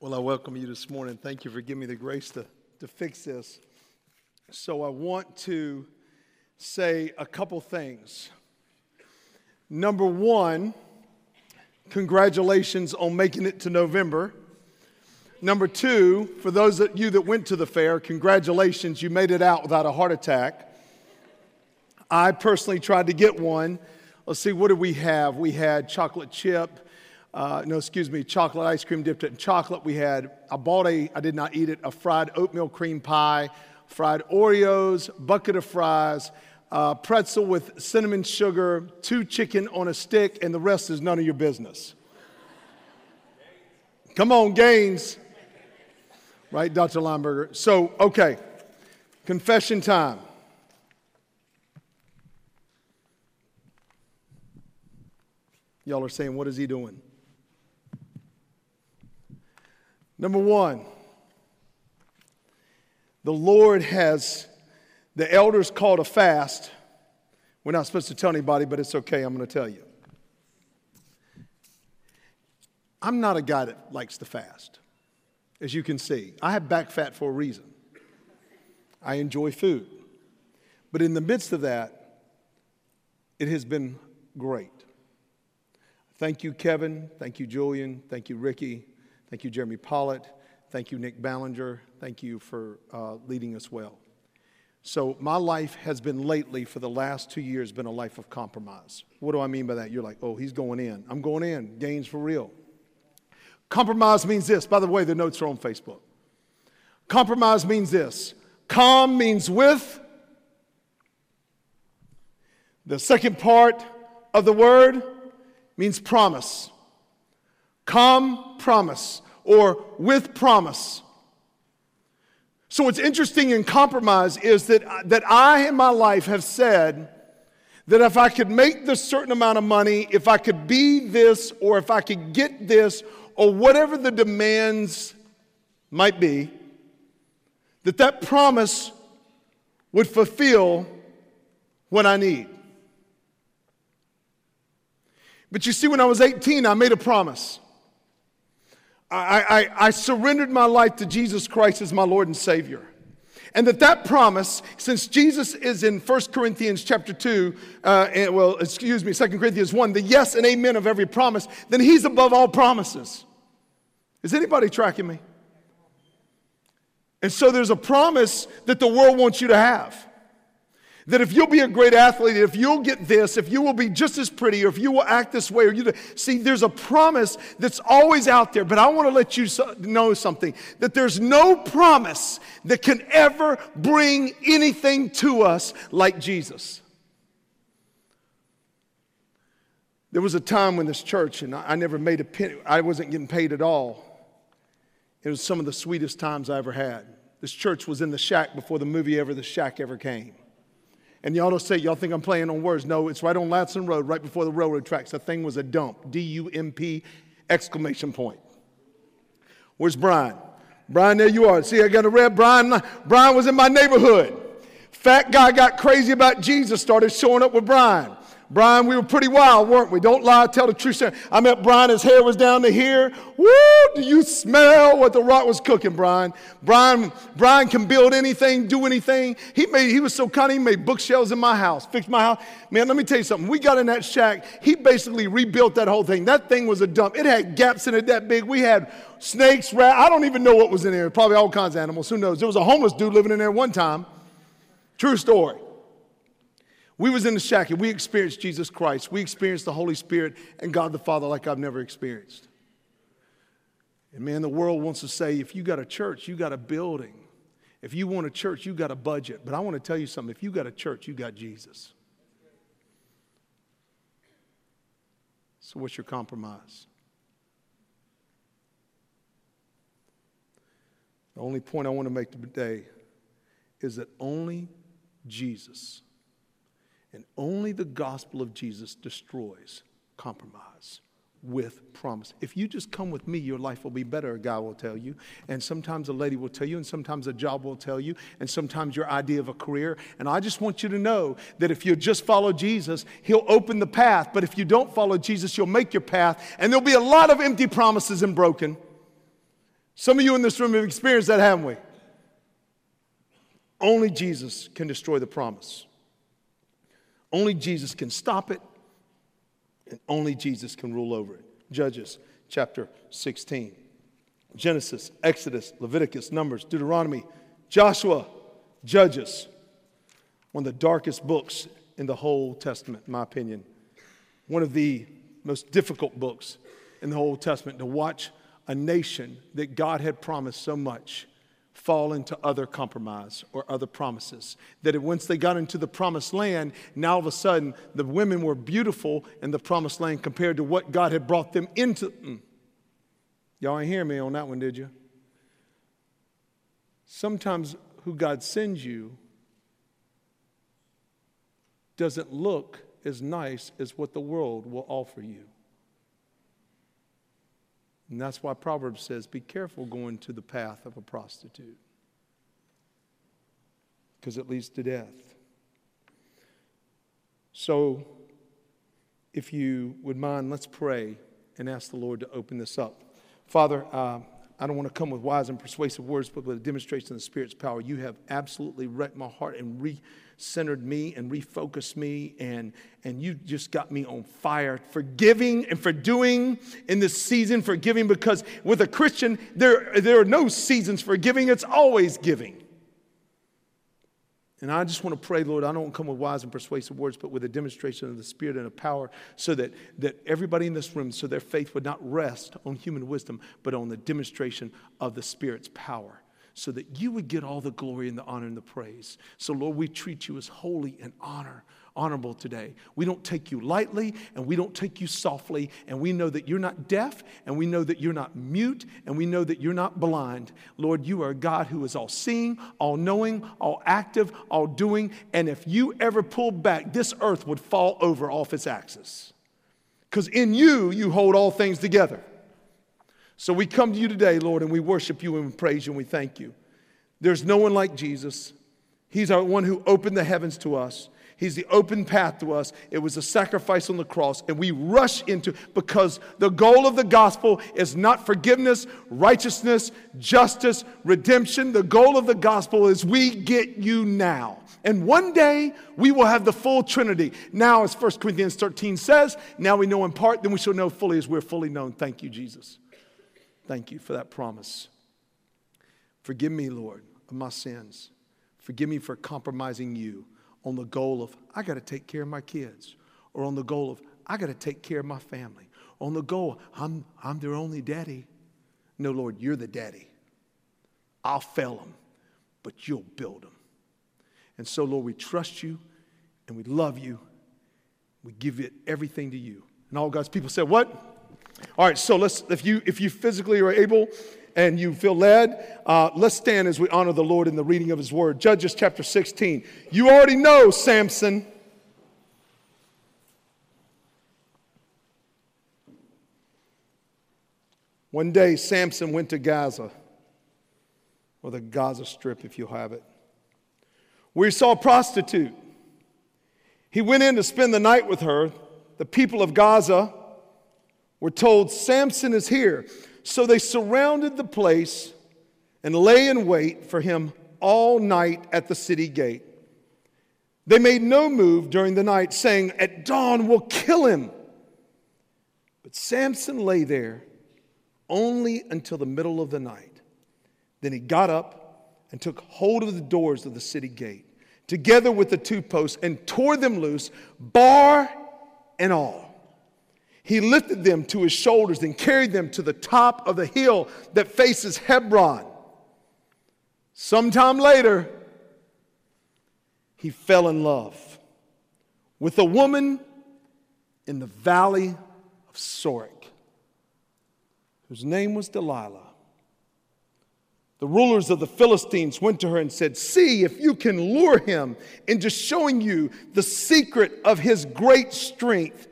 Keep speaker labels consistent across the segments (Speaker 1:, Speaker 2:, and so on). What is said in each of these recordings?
Speaker 1: Well, I welcome you this morning. Thank you for giving me the grace to, to fix this. So, I want to say a couple things. Number one, congratulations on making it to November. Number two, for those of you that went to the fair, congratulations, you made it out without a heart attack. I personally tried to get one. Let's see, what did we have? We had chocolate chip uh, no, excuse me, chocolate ice cream dipped in chocolate. We had, I bought a, I did not eat it, a fried oatmeal cream pie, fried Oreos, bucket of fries, uh, pretzel with cinnamon sugar, two chicken on a stick, and the rest is none of your business. Come on, Gaines. Right, Dr. Lineberger? So, okay, confession time. Y'all are saying, what is he doing? Number one, the Lord has, the elders called a fast. We're not supposed to tell anybody, but it's okay. I'm going to tell you. I'm not a guy that likes to fast, as you can see. I have back fat for a reason. I enjoy food. But in the midst of that, it has been great. Thank you, Kevin. Thank you, Julian. Thank you, Ricky. Thank you, Jeremy Pollitt. Thank you, Nick Ballinger. Thank you for uh, leading us well. So, my life has been lately, for the last two years, been a life of compromise. What do I mean by that? You're like, oh, he's going in. I'm going in. Gains for real. Compromise means this. By the way, the notes are on Facebook. Compromise means this. Com means with. The second part of the word means promise. Com promise or with promise. So, what's interesting in compromise is that, that I in my life have said that if I could make this certain amount of money, if I could be this, or if I could get this, or whatever the demands might be, that that promise would fulfill what I need. But you see, when I was 18, I made a promise. I, I, I surrendered my life to Jesus Christ as my Lord and Savior. And that that promise, since Jesus is in 1 Corinthians chapter 2, uh, and, well, excuse me, 2 Corinthians 1, the yes and amen of every promise, then he's above all promises. Is anybody tracking me? And so there's a promise that the world wants you to have. That if you'll be a great athlete, if you'll get this, if you will be just as pretty, or if you will act this way, or you see, there's a promise that's always out there. But I want to let you know something that there's no promise that can ever bring anything to us like Jesus. There was a time when this church, and I never made a penny, I wasn't getting paid at all. It was some of the sweetest times I ever had. This church was in the shack before the movie ever, The Shack ever came. And y'all don't say, y'all think I'm playing on words. No, it's right on Ladson Road, right before the railroad tracks. The thing was a dump. D U M P exclamation point. Where's Brian? Brian, there you are. See, I got a red Brian. Brian was in my neighborhood. Fat guy got crazy about Jesus, started showing up with Brian. Brian, we were pretty wild, weren't we? Don't lie, tell the truth. I met Brian, his hair was down to here. Woo! Do you smell what the rock was cooking, Brian? Brian, Brian can build anything, do anything. He made, he was so cunning, he made bookshelves in my house, fixed my house. Man, let me tell you something. We got in that shack, he basically rebuilt that whole thing. That thing was a dump. It had gaps in it that big. We had snakes, rat. I don't even know what was in there. Probably all kinds of animals. Who knows? There was a homeless dude living in there one time. True story. We was in the shack and we experienced Jesus Christ. We experienced the Holy Spirit and God the Father like I've never experienced. And man, the world wants to say if you got a church, you got a building. If you want a church, you got a budget. But I want to tell you something. If you got a church, you got Jesus. So what's your compromise? The only point I want to make today is that only Jesus and only the gospel of Jesus destroys compromise with promise. If you just come with me, your life will be better, a guy will tell you. And sometimes a lady will tell you, and sometimes a job will tell you, and sometimes your idea of a career. And I just want you to know that if you just follow Jesus, He'll open the path. But if you don't follow Jesus, you'll make your path, and there'll be a lot of empty promises and broken. Some of you in this room have experienced that, haven't we? Only Jesus can destroy the promise. Only Jesus can stop it, and only Jesus can rule over it. Judges chapter 16. Genesis, Exodus, Leviticus, Numbers, Deuteronomy, Joshua, Judges. One of the darkest books in the whole Testament, in my opinion. One of the most difficult books in the whole Testament to watch a nation that God had promised so much fall into other compromise or other promises. That once they got into the promised land, now all of a sudden the women were beautiful in the promised land compared to what God had brought them into. Mm. Y'all ain't hear me on that one, did you? Sometimes who God sends you doesn't look as nice as what the world will offer you. And that's why Proverbs says, be careful going to the path of a prostitute, because it leads to death. So, if you would mind, let's pray and ask the Lord to open this up. Father, uh, I don't want to come with wise and persuasive words, but with a demonstration of the Spirit's power. You have absolutely wrecked my heart and re centered me and refocused me, and, and you just got me on fire for giving and for doing in this season for giving because with a Christian, there, there are no seasons for giving, it's always giving. And I just want to pray, Lord, I don't come with wise and persuasive words, but with a demonstration of the Spirit and of power so that, that everybody in this room, so their faith would not rest on human wisdom, but on the demonstration of the Spirit's power so that you would get all the glory and the honor and the praise. So, Lord, we treat you as holy and honor, honorable today. We don't take you lightly and we don't take you softly, and we know that you're not deaf and we know that you're not mute and we know that you're not blind. Lord, you are a God who is all seeing, all knowing, all active, all doing, and if you ever pulled back, this earth would fall over off its axis. Because in you, you hold all things together. So we come to you today, Lord, and we worship you and we praise you and we thank you. There's no one like Jesus. He's our one who opened the heavens to us. He's the open path to us. It was a sacrifice on the cross, and we rush into because the goal of the gospel is not forgiveness, righteousness, justice, redemption. The goal of the gospel is we get you now. And one day we will have the full Trinity. Now, as 1 Corinthians 13 says, now we know in part, then we shall know fully as we're fully known. Thank you, Jesus. Thank you for that promise. Forgive me, Lord, of my sins. Forgive me for compromising you on the goal of, I got to take care of my kids, or on the goal of, I got to take care of my family, on the goal, I'm, I'm their only daddy. No, Lord, you're the daddy. I'll fail them, but you'll build them. And so, Lord, we trust you and we love you. We give it everything to you. And all God's people said, What? All right, so let's, if you, if you physically are able and you feel led, uh, let's stand as we honor the Lord in the reading of his word. Judges chapter 16. You already know Samson. One day, Samson went to Gaza, or the Gaza Strip, if you have it, where he saw a prostitute. He went in to spend the night with her. The people of Gaza were told, Samson is here. So they surrounded the place and lay in wait for him all night at the city gate. They made no move during the night, saying, At dawn we'll kill him. But Samson lay there only until the middle of the night. Then he got up and took hold of the doors of the city gate, together with the two posts, and tore them loose, bar and all he lifted them to his shoulders and carried them to the top of the hill that faces Hebron. Sometime later, he fell in love with a woman in the valley of Sorek, whose name was Delilah. The rulers of the Philistines went to her and said, See if you can lure him into showing you the secret of his great strength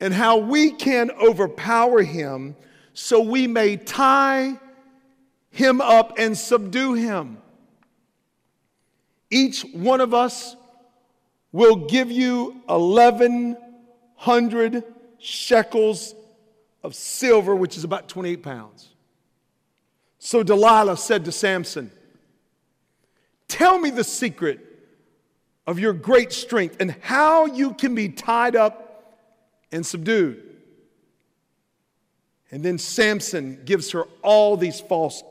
Speaker 1: and how we can overpower him so we may tie him up and subdue him. Each one of us will give you 1,100 shekels of silver, which is about 28 pounds. So Delilah said to Samson, Tell me the secret of your great strength and how you can be tied up and subdued. And then Samson gives her all these false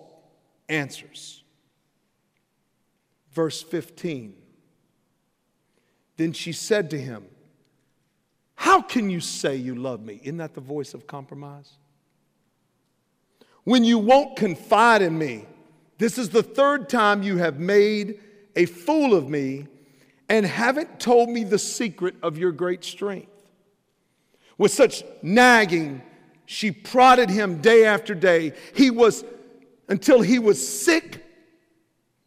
Speaker 1: answers. Verse 15. Then she said to him, How can you say you love me? Isn't that the voice of compromise? When you won't confide in me, this is the third time you have made a fool of me and haven't told me the secret of your great strength. With such nagging, she prodded him day after day. He was, until he was sick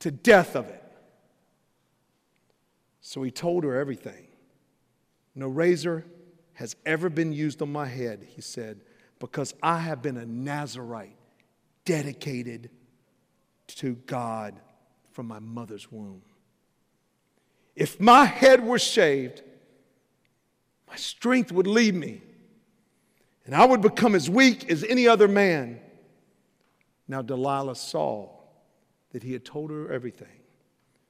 Speaker 1: to death of it. So he told her everything. No razor has ever been used on my head, he said, because I have been a Nazarite dedicated to God from my mother's womb. If my head were shaved, my strength would leave me, and I would become as weak as any other man. Now, Delilah saw that he had told her everything.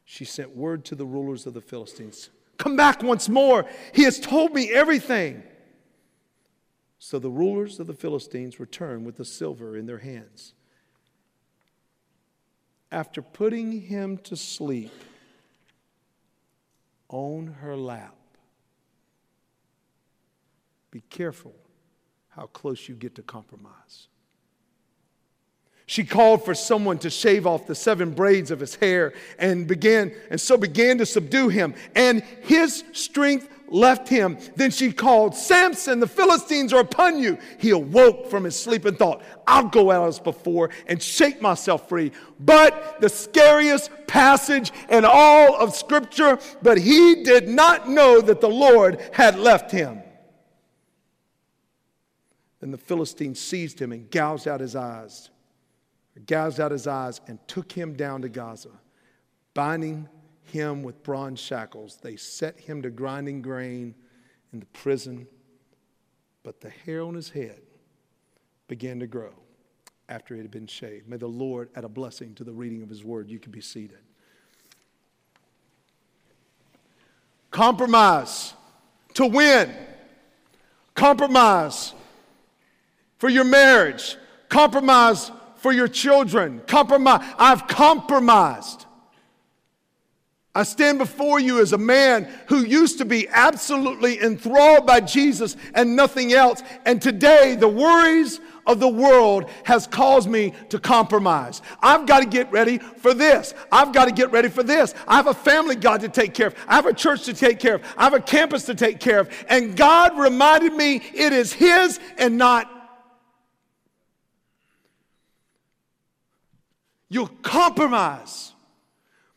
Speaker 1: She sent word to the rulers of the Philistines Come back once more. He has told me everything. So the rulers of the Philistines returned with the silver in their hands. After putting him to sleep on her lap, be careful how close you get to compromise. She called for someone to shave off the seven braids of his hair and began, and so began to subdue him. And his strength left him. Then she called, Samson, the Philistines are upon you. He awoke from his sleep and thought, I'll go out as before and shake myself free. But the scariest passage in all of Scripture, but he did not know that the Lord had left him. Then the Philistines seized him and gouged out his eyes gouged out his eyes, and took him down to Gaza. Binding him with bronze shackles, they set him to grinding grain in the prison, but the hair on his head began to grow after it had been shaved. May the Lord add a blessing to the reading of his word. You can be seated. Compromise to win. Compromise for your marriage. Compromise for your children. Compromise. I've compromised. I stand before you as a man who used to be absolutely enthralled by Jesus and nothing else. And today, the worries of the world has caused me to compromise. I've got to get ready for this. I've got to get ready for this. I have a family God to take care of. I have a church to take care of. I have a campus to take care of. And God reminded me it is His and not You'll compromise.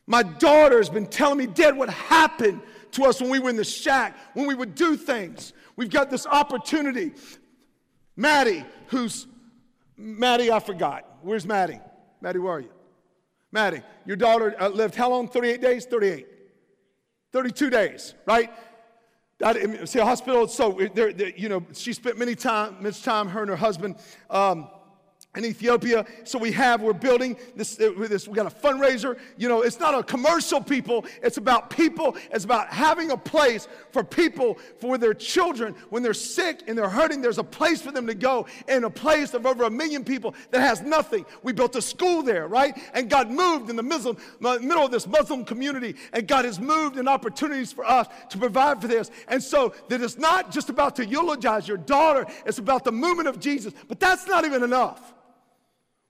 Speaker 1: My daughter has been telling me, Dad, what happened to us when we were in the shack, when we would do things. We've got this opportunity. Maddie, who's Maddie, I forgot. Where's Maddie? Maddie, where are you? Maddie, your daughter uh, lived how long? 38 days? 38. 32 days, right? That, see, a hospital, so, you know, she spent many time, much time, her and her husband, um, in Ethiopia. So we have, we're building this, uh, this, we got a fundraiser. You know, it's not a commercial people, it's about people, it's about having a place for people, for their children, when they're sick and they're hurting, there's a place for them to go, and a place of over a million people that has nothing. We built a school there, right? And God moved in the Muslim, middle of this Muslim community, and God has moved in opportunities for us to provide for this. And so that it's not just about to eulogize your daughter, it's about the movement of Jesus. But that's not even enough.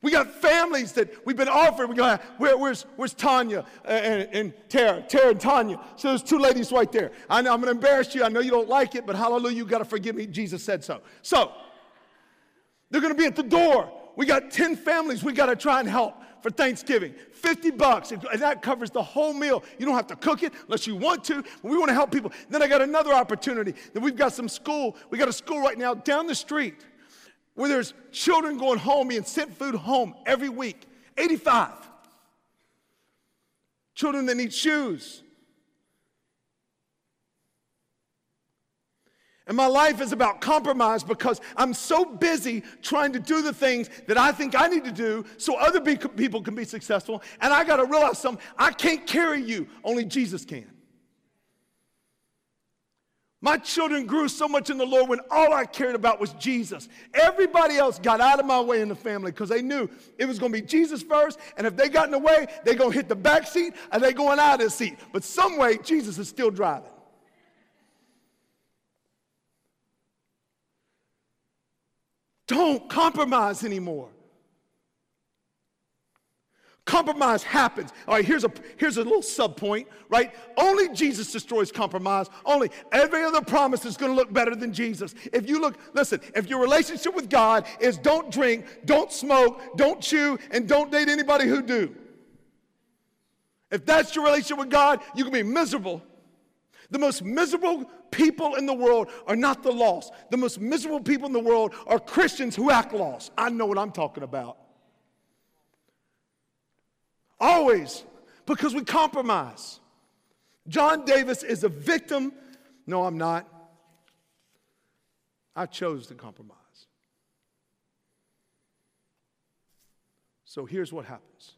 Speaker 1: We got families that we've been offered. We got, Where, where's, where's Tanya uh, and, and Tara? Tara and Tanya. So there's two ladies right there. I know I'm going to embarrass you. I know you don't like it, but hallelujah, you got to forgive me. Jesus said so. So they're going to be at the door. We got 10 families we got to try and help for Thanksgiving. 50 bucks, and that covers the whole meal. You don't have to cook it unless you want to. We want to help people. Then I got another opportunity. Then we've got some school. We got a school right now down the street where there's children going home being sent food home every week. 85 children that need shoes. And my life is about compromise because I'm so busy trying to do the things that I think I need to do so other people can be successful. And I got to realize something. I can't carry you, only Jesus can. My children grew so much in the Lord when all I cared about was Jesus. Everybody else got out of my way in the family because they knew it was going to be Jesus first. And if they got in the way, they're going to hit the back seat and they're going out of the seat. But some way, Jesus is still driving. Don't compromise anymore. Compromise happens. All right, here's a, here's a little sub point, right? Only Jesus destroys compromise. Only every other promise is going to look better than Jesus. If you look, listen, if your relationship with God is don't drink, don't smoke, don't chew, and don't date anybody who do. If that's your relationship with God, you can be miserable. The most miserable people in the world are not the lost. The most miserable people in the world are Christians who act lost. I know what I'm talking about. Always, because we compromise. John Davis is a victim. No, I'm not. I chose to compromise. So here's what happens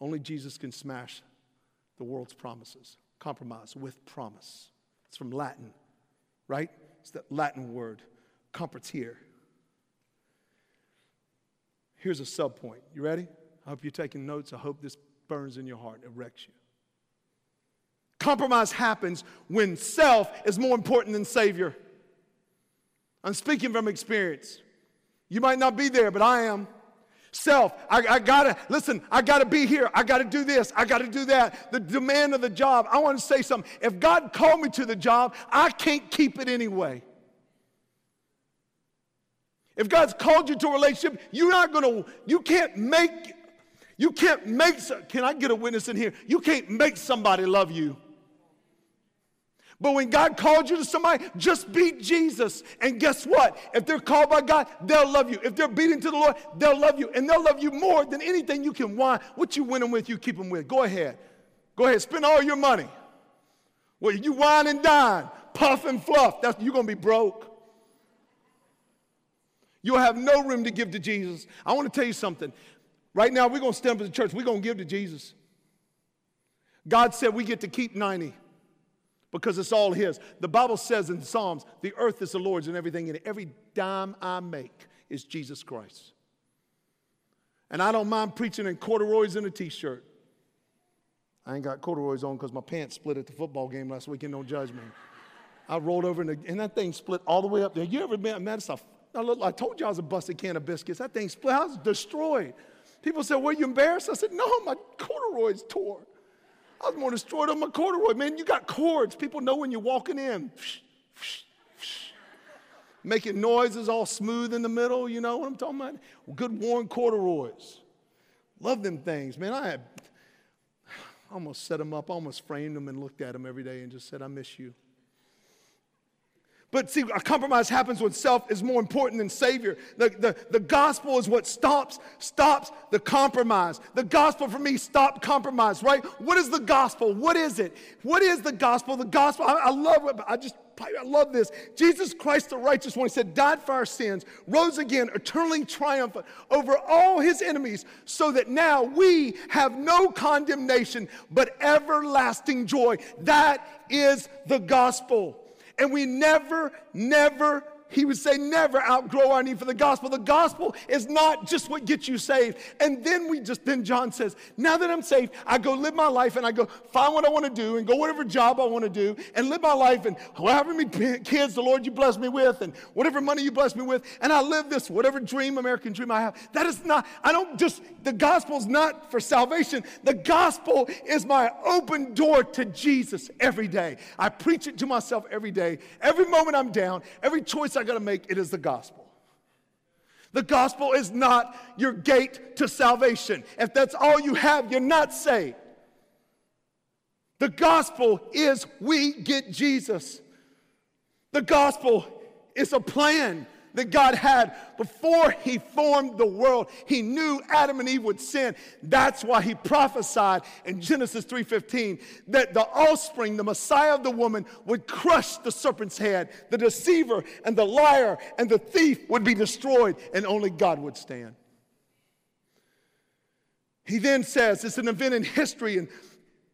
Speaker 1: only Jesus can smash the world's promises. Compromise with promise. It's from Latin, right? It's that Latin word, compartir. Here's a sub point. You ready? I hope you're taking notes. I hope this burns in your heart, it wrecks you. Compromise happens when self is more important than Savior. I'm speaking from experience. You might not be there, but I am. Self, I, I, gotta, listen, I gotta be here. I gotta do this. I gotta do that. The demand of the job. I wanna say something. If God called me to the job, I can't keep it anyway. If God's called you to a relationship, you're not gonna, you can't make, you can't make, can I get a witness in here? You can't make somebody love you. But when God called you to somebody, just beat Jesus. And guess what? If they're called by God, they'll love you. If they're beating to the Lord, they'll love you. And they'll love you more than anything you can want. What you win them with, you keep them with. Go ahead. Go ahead. Spend all your money. Well, you wine and dine, puff and fluff. That's, you're going to be broke. You'll have no room to give to Jesus. I want to tell you something. Right now, we're going to stand up as a church. We're going to give to Jesus. God said we get to keep 90 because it's all His. The Bible says in Psalms, the earth is the Lord's and everything in it. Every dime I make is Jesus Christ. And I don't mind preaching in corduroys and a t shirt. I ain't got corduroys on because my pants split at the football game last weekend. Don't judge me. I rolled over and, and that thing split all the way up there. You ever been, man, it's a, I told you I was a busted can of biscuits. That thing split. I was destroyed. People said, Were you embarrassed? I said, No, my corduroys tore. I was more destroyed on my corduroy. Man, you got cords. People know when you're walking in. Making noises all smooth in the middle. You know what I'm talking about? Good worn corduroys. Love them things. Man, I had almost set them up, almost framed them and looked at them every day and just said, I miss you. But see, a compromise happens when self is more important than Savior. The, the, the gospel is what stops, stops the compromise. The gospel for me stopped compromise, right? What is the gospel? What is it? What is the gospel? The gospel, I, I love it, I just I love this. Jesus Christ, the righteous one, he said, died for our sins, rose again, eternally triumphant over all his enemies, so that now we have no condemnation, but everlasting joy. That is the gospel. And we never, never he would say, never outgrow our need for the gospel. The gospel is not just what gets you saved. And then we just, then John says, now that I'm saved, I go live my life and I go find what I want to do and go whatever job I want to do and live my life and however many kids the Lord you bless me with and whatever money you bless me with. And I live this, whatever dream, American dream I have. That is not, I don't just, the gospel is not for salvation. The gospel is my open door to Jesus every day. I preach it to myself every day. Every moment I'm down, every choice I got to make, it is the gospel. The gospel is not your gate to salvation. If that's all you have, you're not saved. The gospel is we get Jesus. The gospel is a plan that God had before He formed the world. He knew Adam and Eve would sin. That's why He prophesied in Genesis 3:15 that the offspring, the Messiah of the woman, would crush the serpent's head. The deceiver and the liar and the thief would be destroyed, and only God would stand. He then says it's an event in history, and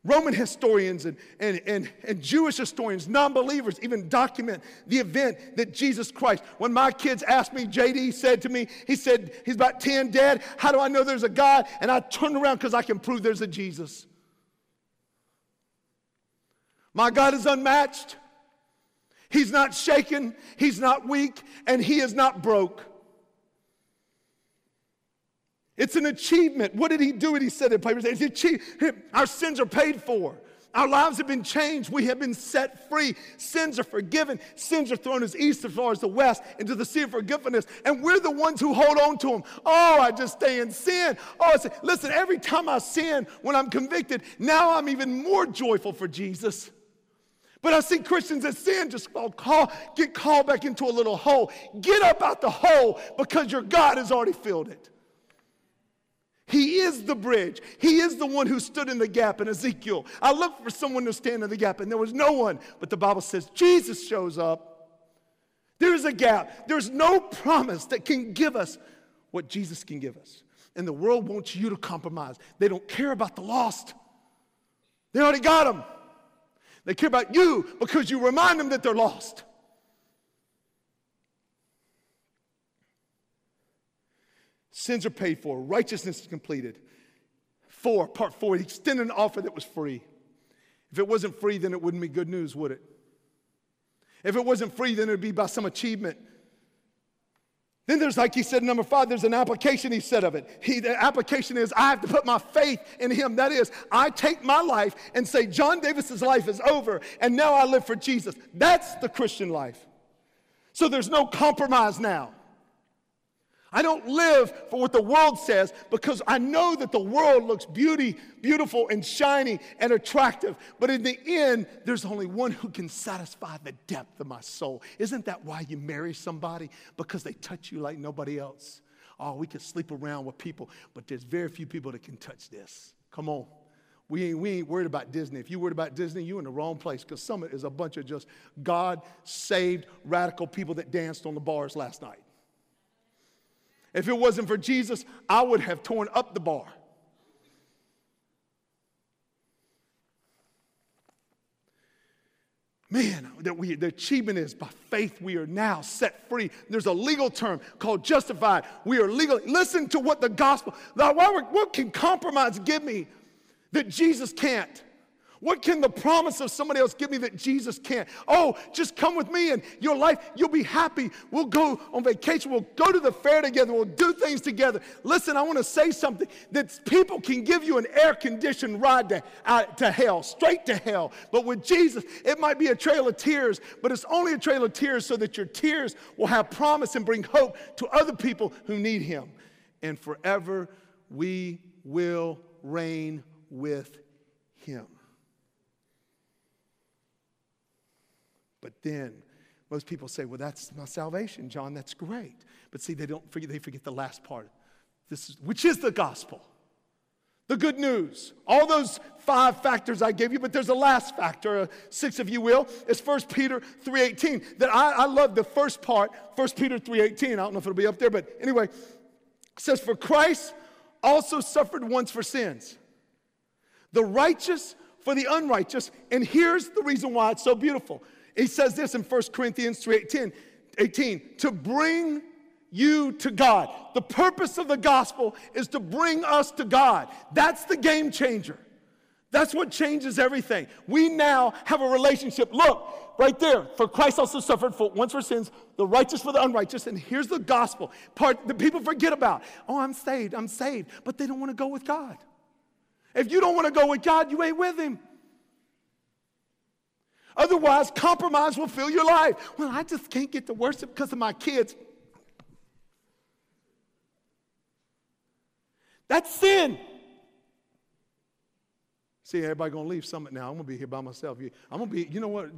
Speaker 1: Roman historians and, and, and, and Jewish historians, non believers, even document the event that Jesus Christ. When my kids asked me, JD said to me, he said, he's about 10 dead. How do I know there's a God? And I turned around because I can prove there's a Jesus. My God is unmatched. He's not shaken, He's not weak, and He is not broke. It's an achievement. What did he do? And he said in papers, it's achieved. Our sins are paid for. Our lives have been changed. We have been set free. Sins are forgiven. Sins are thrown as east as far as the west into the sea of forgiveness. And we're the ones who hold on to them. Oh, I just stay in sin. Oh, listen, every time I sin, when I'm convicted, now I'm even more joyful for Jesus. But I see Christians that sin just call, get called back into a little hole. Get up out the hole because your God has already filled it. He is the bridge. He is the one who stood in the gap in Ezekiel. I looked for someone to stand in the gap, and there was no one. But the Bible says Jesus shows up. There's a gap. There's no promise that can give us what Jesus can give us. And the world wants you to compromise. They don't care about the lost, they already got them. They care about you because you remind them that they're lost. Sins are paid for, righteousness is completed. Four, part four, he extended an offer that was free. If it wasn't free, then it wouldn't be good news, would it? If it wasn't free, then it would be by some achievement. Then there's, like he said, number five, there's an application he said of it. He, the application is I have to put my faith in him. That is, I take my life and say, John Davis's life is over, and now I live for Jesus. That's the Christian life. So there's no compromise now. I don't live for what the world says because I know that the world looks beauty, beautiful and shiny and attractive. But in the end, there's only one who can satisfy the depth of my soul. Isn't that why you marry somebody? Because they touch you like nobody else. Oh, we can sleep around with people, but there's very few people that can touch this. Come on. We ain't, we ain't worried about Disney. If you're worried about Disney, you're in the wrong place because Summit is a bunch of just God saved, radical people that danced on the bars last night. If it wasn't for Jesus, I would have torn up the bar. Man, that we, the achievement is by faith we are now set free. There's a legal term called justified. We are legally. Listen to what the gospel, what can compromise give me that Jesus can't? What can the promise of somebody else give me that Jesus can't? Oh, just come with me and your life, you'll be happy. We'll go on vacation. We'll go to the fair together. We'll do things together. Listen, I want to say something that people can give you an air conditioned ride to, out to hell, straight to hell. But with Jesus, it might be a trail of tears, but it's only a trail of tears so that your tears will have promise and bring hope to other people who need Him. And forever we will reign with Him. But then most people say, well, that's my salvation, John, that's great. But see, they don't forget, they forget the last part, this is, which is the gospel. The good news. All those five factors I gave you, but there's a last factor, uh, six if you will. It's 1 Peter 3.18. That I, I love the first part, 1 Peter 3.18. I don't know if it'll be up there, but anyway. It says, For Christ also suffered once for sins. The righteous for the unrighteous. And here's the reason why it's so beautiful. He says this in 1 Corinthians 3 18, 18 to bring you to God. The purpose of the gospel is to bring us to God. That's the game changer. That's what changes everything. We now have a relationship. Look, right there. For Christ also suffered for once for sins, the righteous for the unrighteous. And here's the gospel part that people forget about. Oh, I'm saved, I'm saved. But they don't want to go with God. If you don't want to go with God, you ain't with Him. Otherwise, compromise will fill your life. Well, I just can't get to worship because of my kids. That's sin. See, everybody gonna leave Summit now. I'm gonna be here by myself. I'm gonna be, you know what?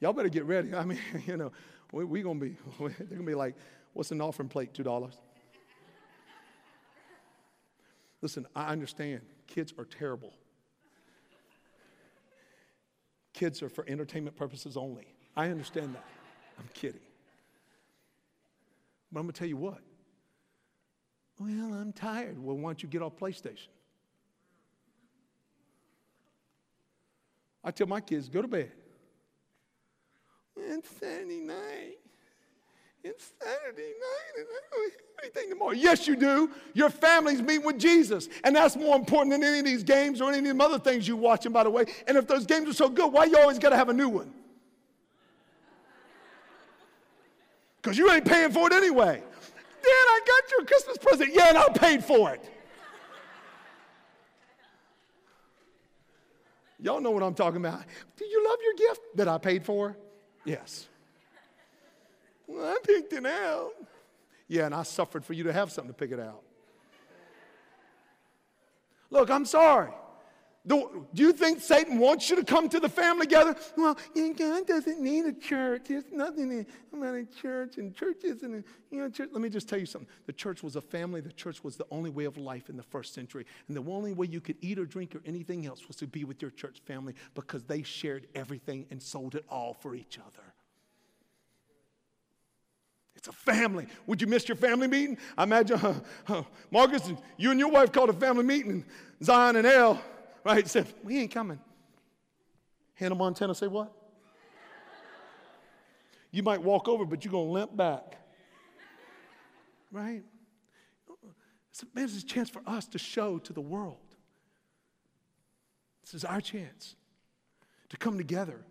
Speaker 1: Y'all better get ready. I mean, you know, we're we gonna be, they're gonna be like, What's an offering plate? $2. Listen, I understand kids are terrible. Kids are for entertainment purposes only. I understand that. I'm kidding. But I'm going to tell you what. Well, I'm tired. Well, why don't you get off PlayStation? I tell my kids, go to bed. It's Saturday night. It's Saturday night and I don't have anything tomorrow. Yes, you do. Your family's meeting with Jesus. And that's more important than any of these games or any of them other things you're watching, by the way. And if those games are so good, why you always got to have a new one? Because you ain't paying for it anyway. Dad, I got you a Christmas present. Yeah, and I paid for it. Y'all know what I'm talking about. Do you love your gift that I paid for? Yes. Well, I picked it out. Yeah, and I suffered for you to have something to pick it out. Look, I'm sorry. Do, you think Satan wants you to come to the family together? Well, God doesn't need a church. There's nothing about a church, and church isn't you know, church. Let me just tell you something. The church was a family. The church was the only way of life in the first century. And the only way you could eat or drink or anything else was to be with your church family because they shared everything and sold it all for each other. It's a family. Would you miss your family meeting? I imagine, uh, uh, Marcus, you and your wife called a family meeting. Zion and Elle right? Said, we ain't coming. Hannah Montana say what? you might walk over, but you're going to limp back. Right? Man, this is a chance for us to show to the world. This is our chance to come together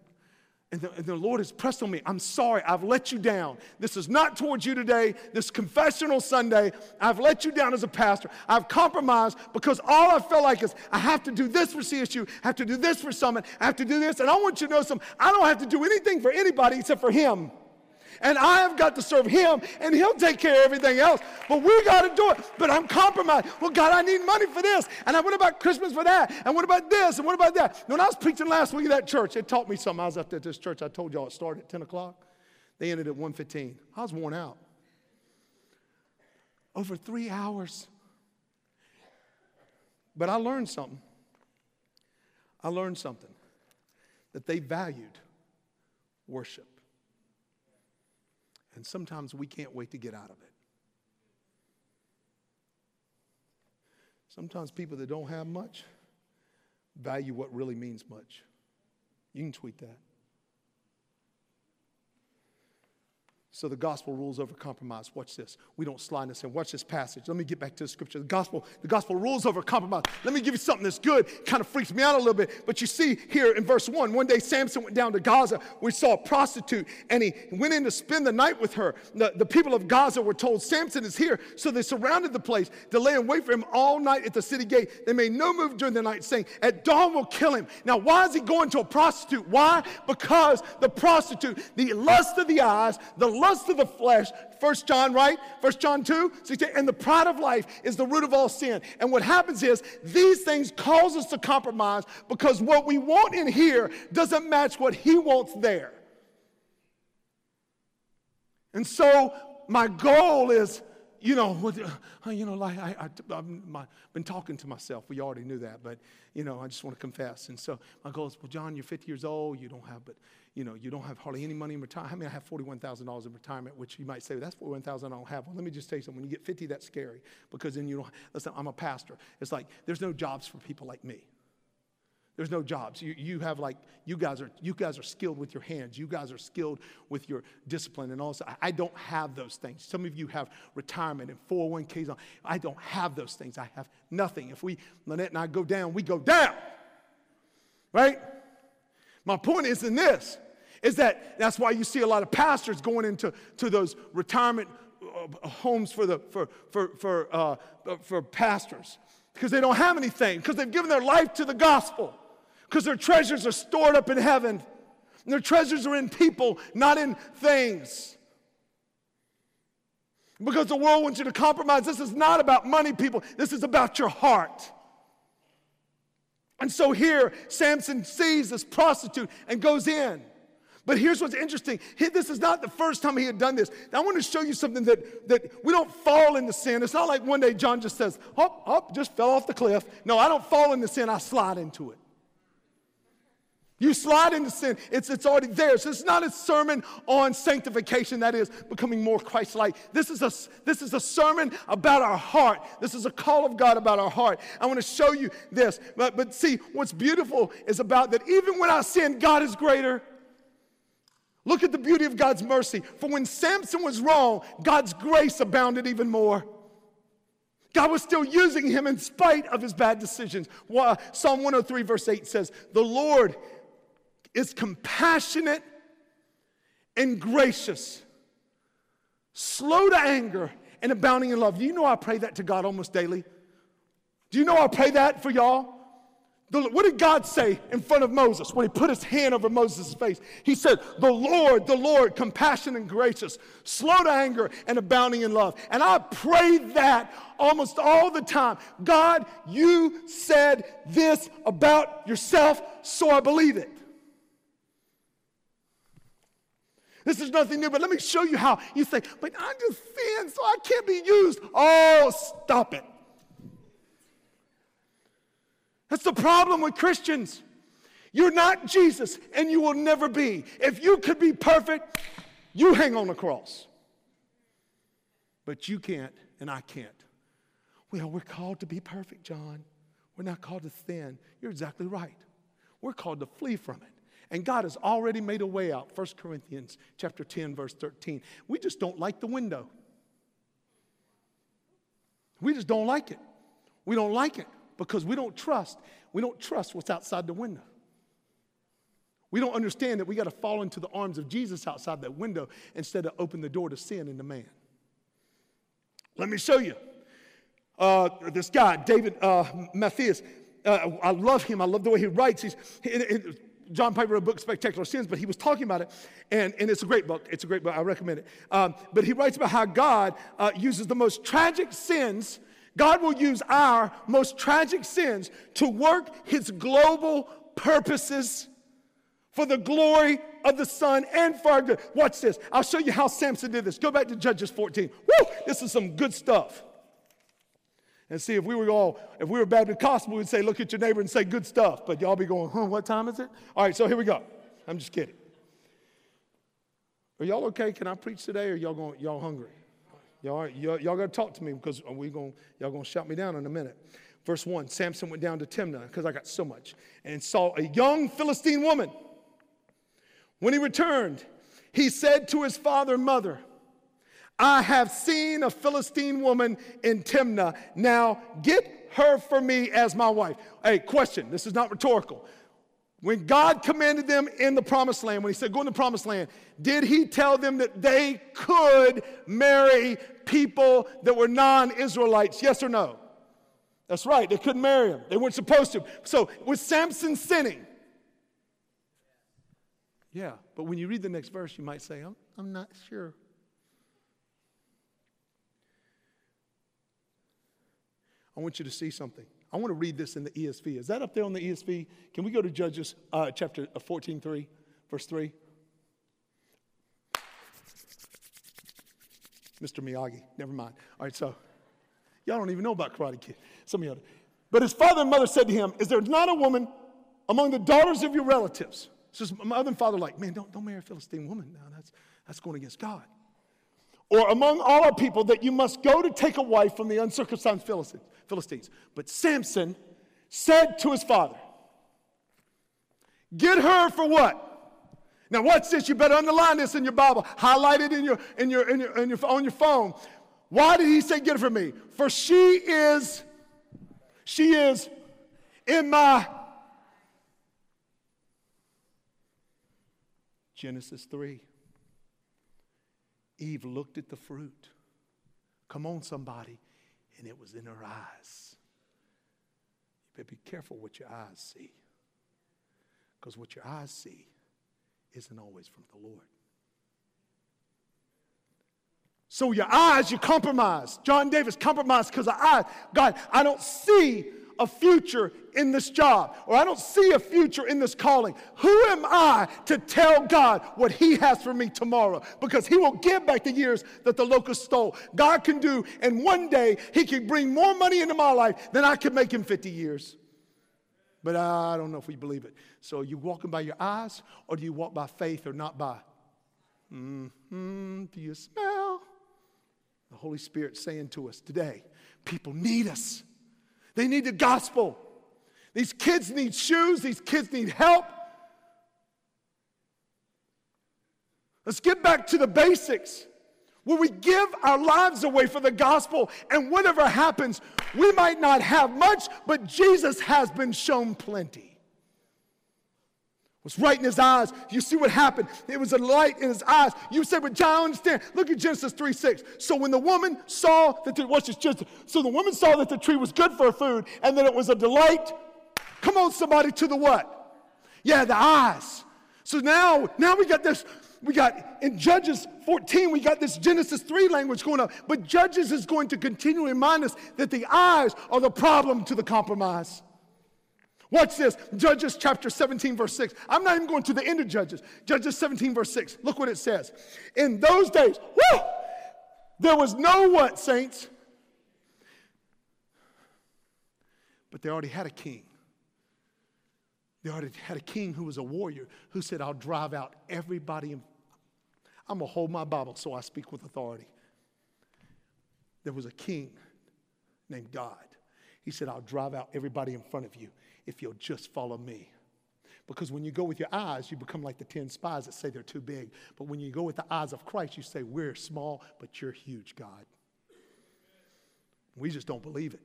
Speaker 1: and the, and the, Lord has pressed on me. I'm sorry, I've let you down. This is not towards you today, this confessional Sunday. I've let you down as a pastor. I've compromised because all I feel like is I have to do this for CSU, I have to do this for Summit, I have to do this. And I want you to know something. I don't have to do anything for anybody except for Him and I have got to serve him, and he'll take care of everything else. But we got to do it. But I'm compromised. Well, God, I need money for this, and I, what about Christmas for that, and what about this, and what about that? When I was preaching last week at that church, it taught me something. I was up at this church. I told y'all it started at 10 o'clock. They ended at 1.15. I was worn out. Over three hours. But I learned something. I learned something that they valued worship. And sometimes we can't wait to get out of it. Sometimes people that don't have much value what really means much. You can tweet that. So the gospel rules over compromise. Watch this. We don't slide this in. Watch this passage. Let me get back to the scripture. The gospel, the gospel rules over compromise. Let me give you something that's good. Kind of freaks me out a little bit. But you see here in verse 1, one day Samson went down to Gaza. We saw a prostitute and he went in to spend the night with her. The, the people of Gaza were told Samson is here. So they surrounded the place to lay and wait for him all night at the city gate. They made no move during the night, saying, At dawn we'll kill him. Now, why is he going to a prostitute? Why? Because the prostitute, the lust of the eyes, the lust of the flesh, First John, right? First John 2, 16, and the pride of life is the root of all sin. And what happens is these things cause us to compromise because what we want in here doesn't match what he wants there. And so my goal is you know, uh, you know, like I, I, have been talking to myself. We already knew that, but you know, I just want to confess. And so my goal is, well, John, you're 50 years old. You don't have, but you know, you don't have hardly any money in retirement. I mean, I have $41,000 in retirement, which you might say, that's 41,000 I don't have. Well, let me just tell you something. When you get 50, that's scary because then you don't, listen, I'm a pastor. It's like, there's no jobs for people like me. There's no jobs. You, you have like, you guys, are, you guys are skilled with your hands. You guys are skilled with your discipline and also I, I don't have those things. Some of you have retirement and 401ks. On. I don't have those things. I have nothing. If we, Lynette and I go down, we go down. Right? My point is in this, is that that's why you see a lot of pastors going into to those retirement uh, homes for, the, for, for, for, uh, for pastors because they don't have anything, because they've given their life to the gospel because their treasures are stored up in heaven. And their treasures are in people, not in things. Because the world wants you to compromise. This is not about money, people. This is about your heart. And so here, Samson sees this prostitute and goes in. But here's what's interesting. This is not the first time he had done this. Now, I want to show you something that, that we don't fall into sin. It's not like one day John just says, hop, hop, just fell off the cliff. No, I don't fall into sin, I slide into it. You slide into sin, it's, it's already there. So it's not a sermon on sanctification, that is, becoming more Christ like. This, is a, this is a sermon about our heart. This is a call of God about our heart. I want to show you this. But, but see, what's beautiful is about that even when I sin, God is greater. Look at the beauty of God's mercy. For when Samson was wrong, God's grace abounded even more. God was still using him in spite of his bad decisions. Psalm 103, verse 8 says, The Lord is compassionate and gracious, slow to anger, and abounding in love. You know I pray that to God almost daily? Do you know I pray that for y'all? The, what did God say in front of Moses when he put his hand over Moses' face? He said, The Lord, the Lord, compassionate and gracious, slow to anger, and abounding in love. And I pray that almost all the time. God, you said this about yourself, so I believe it. This is nothing new, but let me show you how. You say, but I'm just sin, so I can't be used. Oh, stop it. That's the problem with Christians. You're not Jesus, and you will never be. If you could be perfect, you hang on the cross. But you can't, and I can't. Well, we're called to be perfect, John. We're not called to sin. You're exactly right. We're called to flee from it. And God has already made a way out. 1 Corinthians chapter 10, verse 13. We just don't like the window. We just don't like it. We don't like it because we don't trust. We don't trust what's outside the window. We don't understand that we got to fall into the arms of Jesus outside that window instead of open the door to sin in the man. Let me show you. Uh, this guy, David uh, Matthias, uh, I love him. I love the way he writes. He's, John Piper wrote a book, Spectacular Sins, but he was talking about it, and, and it's a great book. It's a great book. I recommend it. Um, but he writes about how God uh, uses the most tragic sins. God will use our most tragic sins to work his global purposes for the glory of the Son and for our good. Watch this. I'll show you how Samson did this. Go back to Judges 14. Woo! This is some good stuff and see if we were all, if we were Baptist gospel, we'd say, look at your neighbor and say good stuff. But y'all be going, huh, what time is it? All right, so here we go. I'm just kidding. Are y'all okay? Can I preach today or y'all going, y'all hungry? Y'all, y'all, y'all got to talk to me because we going, y'all going to shut me down in a minute. Verse 1 Samson went down to Timnah because I got so much and saw a young Philistine woman. When he returned, he said to his father and mother, I have seen a Philistine woman in Timnah. Now get her for me as my wife. Hey, question. This is not rhetorical. When God commanded them in the promised land, when He said, Go in the promised land, did He tell them that they could marry people that were non Israelites? Yes or no? That's right. They couldn't marry them, they weren't supposed to. So, was Samson sinning? Yeah, but when you read the next verse, you might say, I'm, I'm not sure. I want you to see something. I want to read this in the ESV. Is that up there on the ESV? Can we go to Judges uh, chapter uh, 14, 3, verse 3? Mr. Miyagi, never mind. All right, so y'all don't even know about Karate Kid. Some of y'all. But his father and mother said to him, Is there not a woman among the daughters of your relatives? So my mother and father like, Man, don't, don't marry a Philistine woman now. That's, that's going against God or among all our people that you must go to take a wife from the uncircumcised Philistines. But Samson said to his father, Get her for what? Now, watch this. You better underline this in your Bible. Highlight it in your, in your, in your, in your, on your phone. Why did he say, Get her for me? For she is, she is in my. Genesis 3. Eve looked at the fruit. Come on, somebody. And it was in her eyes. You better be careful what your eyes see. Because what your eyes see isn't always from the Lord. So your eyes, you compromise. John Davis compromised because of eyes. God, I don't see a future in this job, or I don't see a future in this calling, who am I to tell God what He has for me tomorrow? Because He will give back the years that the locust stole. God can do, and one day He can bring more money into my life than I could make in 50 years. But I don't know if we believe it. So, you walking by your eyes, or do you walk by faith or not by? Mm-hmm. Do you smell? The Holy Spirit saying to us today, people need us. They need the gospel. These kids need shoes, these kids need help. Let's get back to the basics where we give our lives away for the gospel, and whatever happens, we might not have much, but Jesus has been shown plenty was right in his eyes. You see what happened? It was a light in his eyes. You said, but John, understand. Look at Genesis 3 6. So when the woman saw that the, watch this, just, so the woman saw that the tree was good for food and that it was a delight. Come on, somebody, to the what? Yeah, the eyes. So now, now we got this, we got in Judges 14, we got this Genesis 3 language going on. But Judges is going to continually remind us that the eyes are the problem to the compromise. Watch this. Judges chapter 17, verse 6. I'm not even going to the end of Judges. Judges 17, verse 6. Look what it says. In those days, whoo, there was no what, saints? But they already had a king. They already had a king who was a warrior who said, I'll drive out everybody. I'm going to hold my Bible so I speak with authority. There was a king named God. He said, I'll drive out everybody in front of you if you'll just follow me. Because when you go with your eyes, you become like the 10 spies that say they're too big. But when you go with the eyes of Christ, you say, We're small, but you're huge, God. We just don't believe it.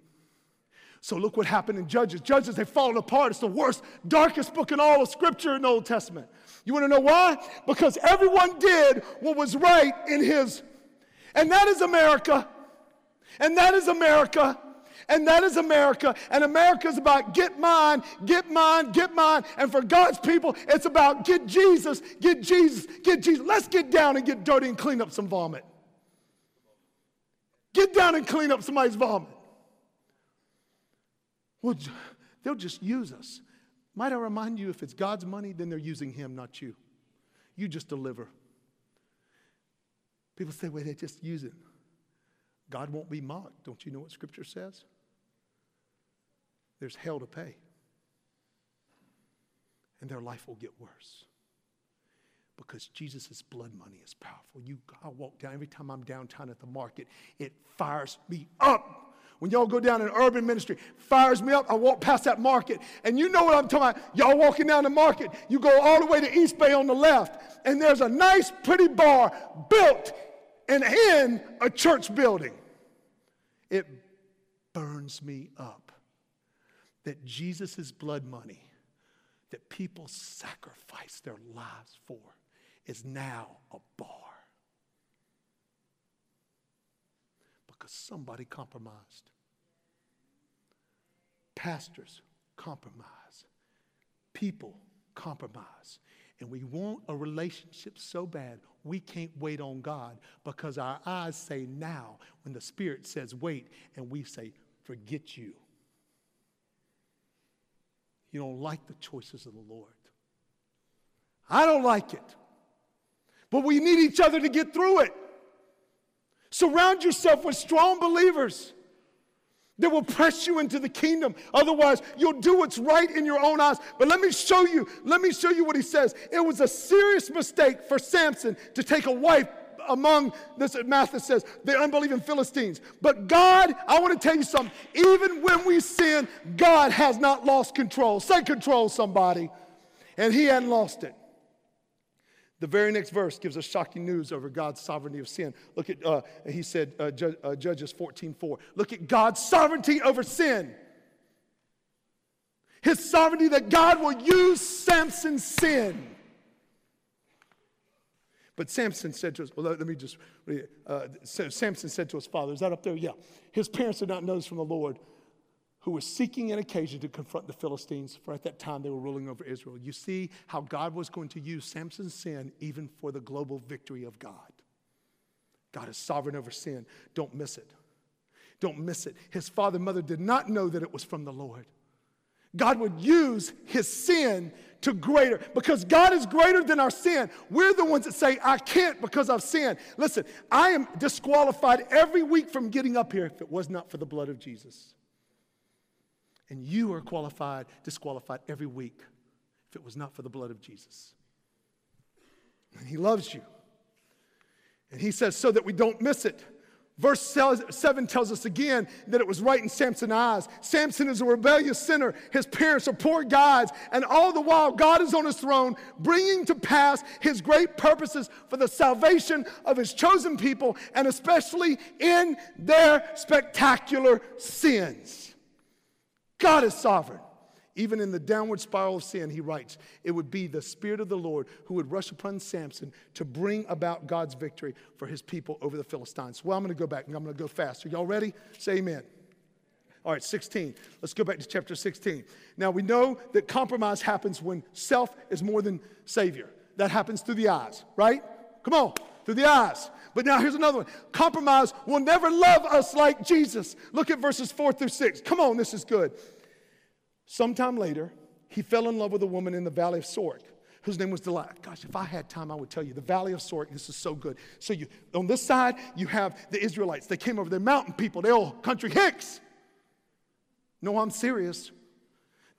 Speaker 1: So look what happened in Judges. Judges, they've fallen apart. It's the worst, darkest book in all of Scripture in the Old Testament. You want to know why? Because everyone did what was right in his. And that is America. And that is America. And that is America. And America is about get mine, get mine, get mine. And for God's people, it's about get Jesus, get Jesus, get Jesus. Let's get down and get dirty and clean up some vomit. Get down and clean up somebody's vomit. Well, they'll just use us. Might I remind you, if it's God's money, then they're using Him, not you. You just deliver. People say, well, they just use it. God won't be mocked. Don't you know what Scripture says? There's hell to pay. And their life will get worse. Because Jesus' blood money is powerful. You, I walk down, every time I'm downtown at the market, it fires me up. When y'all go down in urban ministry, fires me up. I walk past that market, and you know what I'm talking about. Y'all walking down the market, you go all the way to East Bay on the left, and there's a nice, pretty bar built and in a church building. It burns me up that Jesus' blood money that people sacrifice their lives for is now a bar. Because somebody compromised. Pastors compromise. People compromise. And we want a relationship so bad we can't wait on God because our eyes say now when the Spirit says wait, and we say, forget you. You don't like the choices of the Lord. I don't like it. But we need each other to get through it. Surround yourself with strong believers that will press you into the kingdom. Otherwise, you'll do what's right in your own eyes. But let me show you, let me show you what he says. It was a serious mistake for Samson to take a wife among this Matthias says the unbelieving Philistines. But God, I want to tell you something. Even when we sin, God has not lost control. Say control, somebody. And he hadn't lost it. The very next verse gives us shocking news over God's sovereignty of sin. Look at, uh, he said, uh, uh, Judges 14 4. Look at God's sovereignty over sin. His sovereignty that God will use Samson's sin but Samson said to us, well, let me just, uh, Samson said to his father, is that up there? Yeah. His parents did not know this from the Lord, who was seeking an occasion to confront the Philistines, for at that time they were ruling over Israel. You see how God was going to use Samson's sin even for the global victory of God. God is sovereign over sin. Don't miss it. Don't miss it. His father and mother did not know that it was from the Lord. God would use his sin to greater because God is greater than our sin. We're the ones that say, I can't because I've sinned. Listen, I am disqualified every week from getting up here if it was not for the blood of Jesus. And you are qualified, disqualified every week if it was not for the blood of Jesus. And he loves you. And he says, so that we don't miss it. Verse 7 tells us again that it was right in Samson's eyes. Samson is a rebellious sinner. His parents are poor guides. And all the while, God is on his throne, bringing to pass his great purposes for the salvation of his chosen people, and especially in their spectacular sins. God is sovereign. Even in the downward spiral of sin, he writes, it would be the Spirit of the Lord who would rush upon Samson to bring about God's victory for his people over the Philistines. Well, I'm going to go back and I'm going to go fast. Are y'all ready? Say amen. All right, 16. Let's go back to chapter 16. Now, we know that compromise happens when self is more than Savior. That happens through the eyes, right? Come on, through the eyes. But now here's another one. Compromise will never love us like Jesus. Look at verses 4 through 6. Come on, this is good. Sometime later, he fell in love with a woman in the valley of Sorek whose name was Delilah. Gosh, if I had time, I would tell you. The Valley of Sorek, this is so good. So you on this side, you have the Israelites. They came over, they're mountain people, they're all country hicks. No, I'm serious.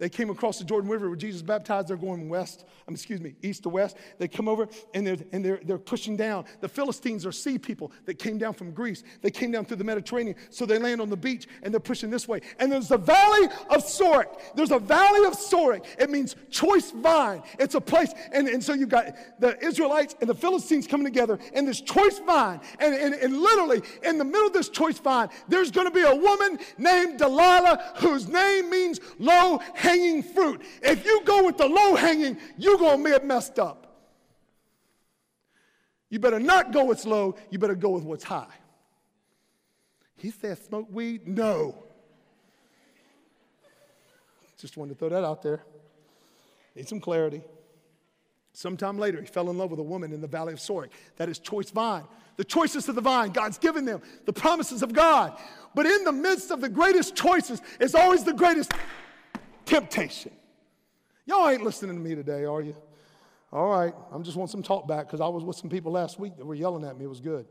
Speaker 1: They came across the Jordan River where Jesus baptized. They're going west, um, excuse me, east to west. They come over and, they're, and they're, they're pushing down. The Philistines are sea people that came down from Greece. They came down through the Mediterranean. So they land on the beach and they're pushing this way. And there's the valley of Sorek. There's a valley of Sorek. It means choice vine. It's a place. And, and so you've got the Israelites and the Philistines coming together in this choice vine. And, and, and literally in the middle of this choice vine, there's going to be a woman named Delilah whose name means low hanging fruit. If you go with the low hanging, you're going to get messed up. You better not go with low, you better go with what's high. He said, smoke weed? No. Just wanted to throw that out there. Need some clarity. Sometime later, he fell in love with a woman in the valley of Sorek. That is choice vine. The choices of the vine, God's given them, the promises of God. But in the midst of the greatest choices is always the greatest temptation. Y'all ain't listening to me today, are you? All right, I'm just want some talk back because I was with some people last week that were yelling at me. It was good.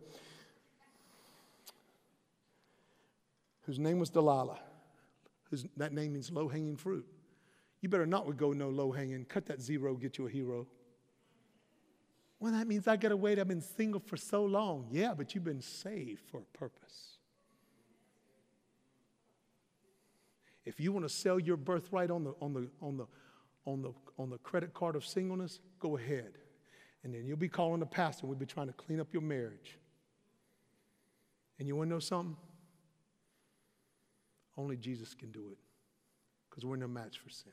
Speaker 1: Whose name was Delilah. Whose, that name means low hanging fruit. You better not go no low hanging. Cut that zero, get you a hero. Well, that means I got to wait. I've been single for so long. Yeah, but you've been saved for a purpose. If you want to sell your birthright on the, on the, on the, on the, on the credit card of singleness, go ahead. And then you'll be calling the pastor. We'll be trying to clean up your marriage. And you want to know something? Only Jesus can do it because we're no match for sin.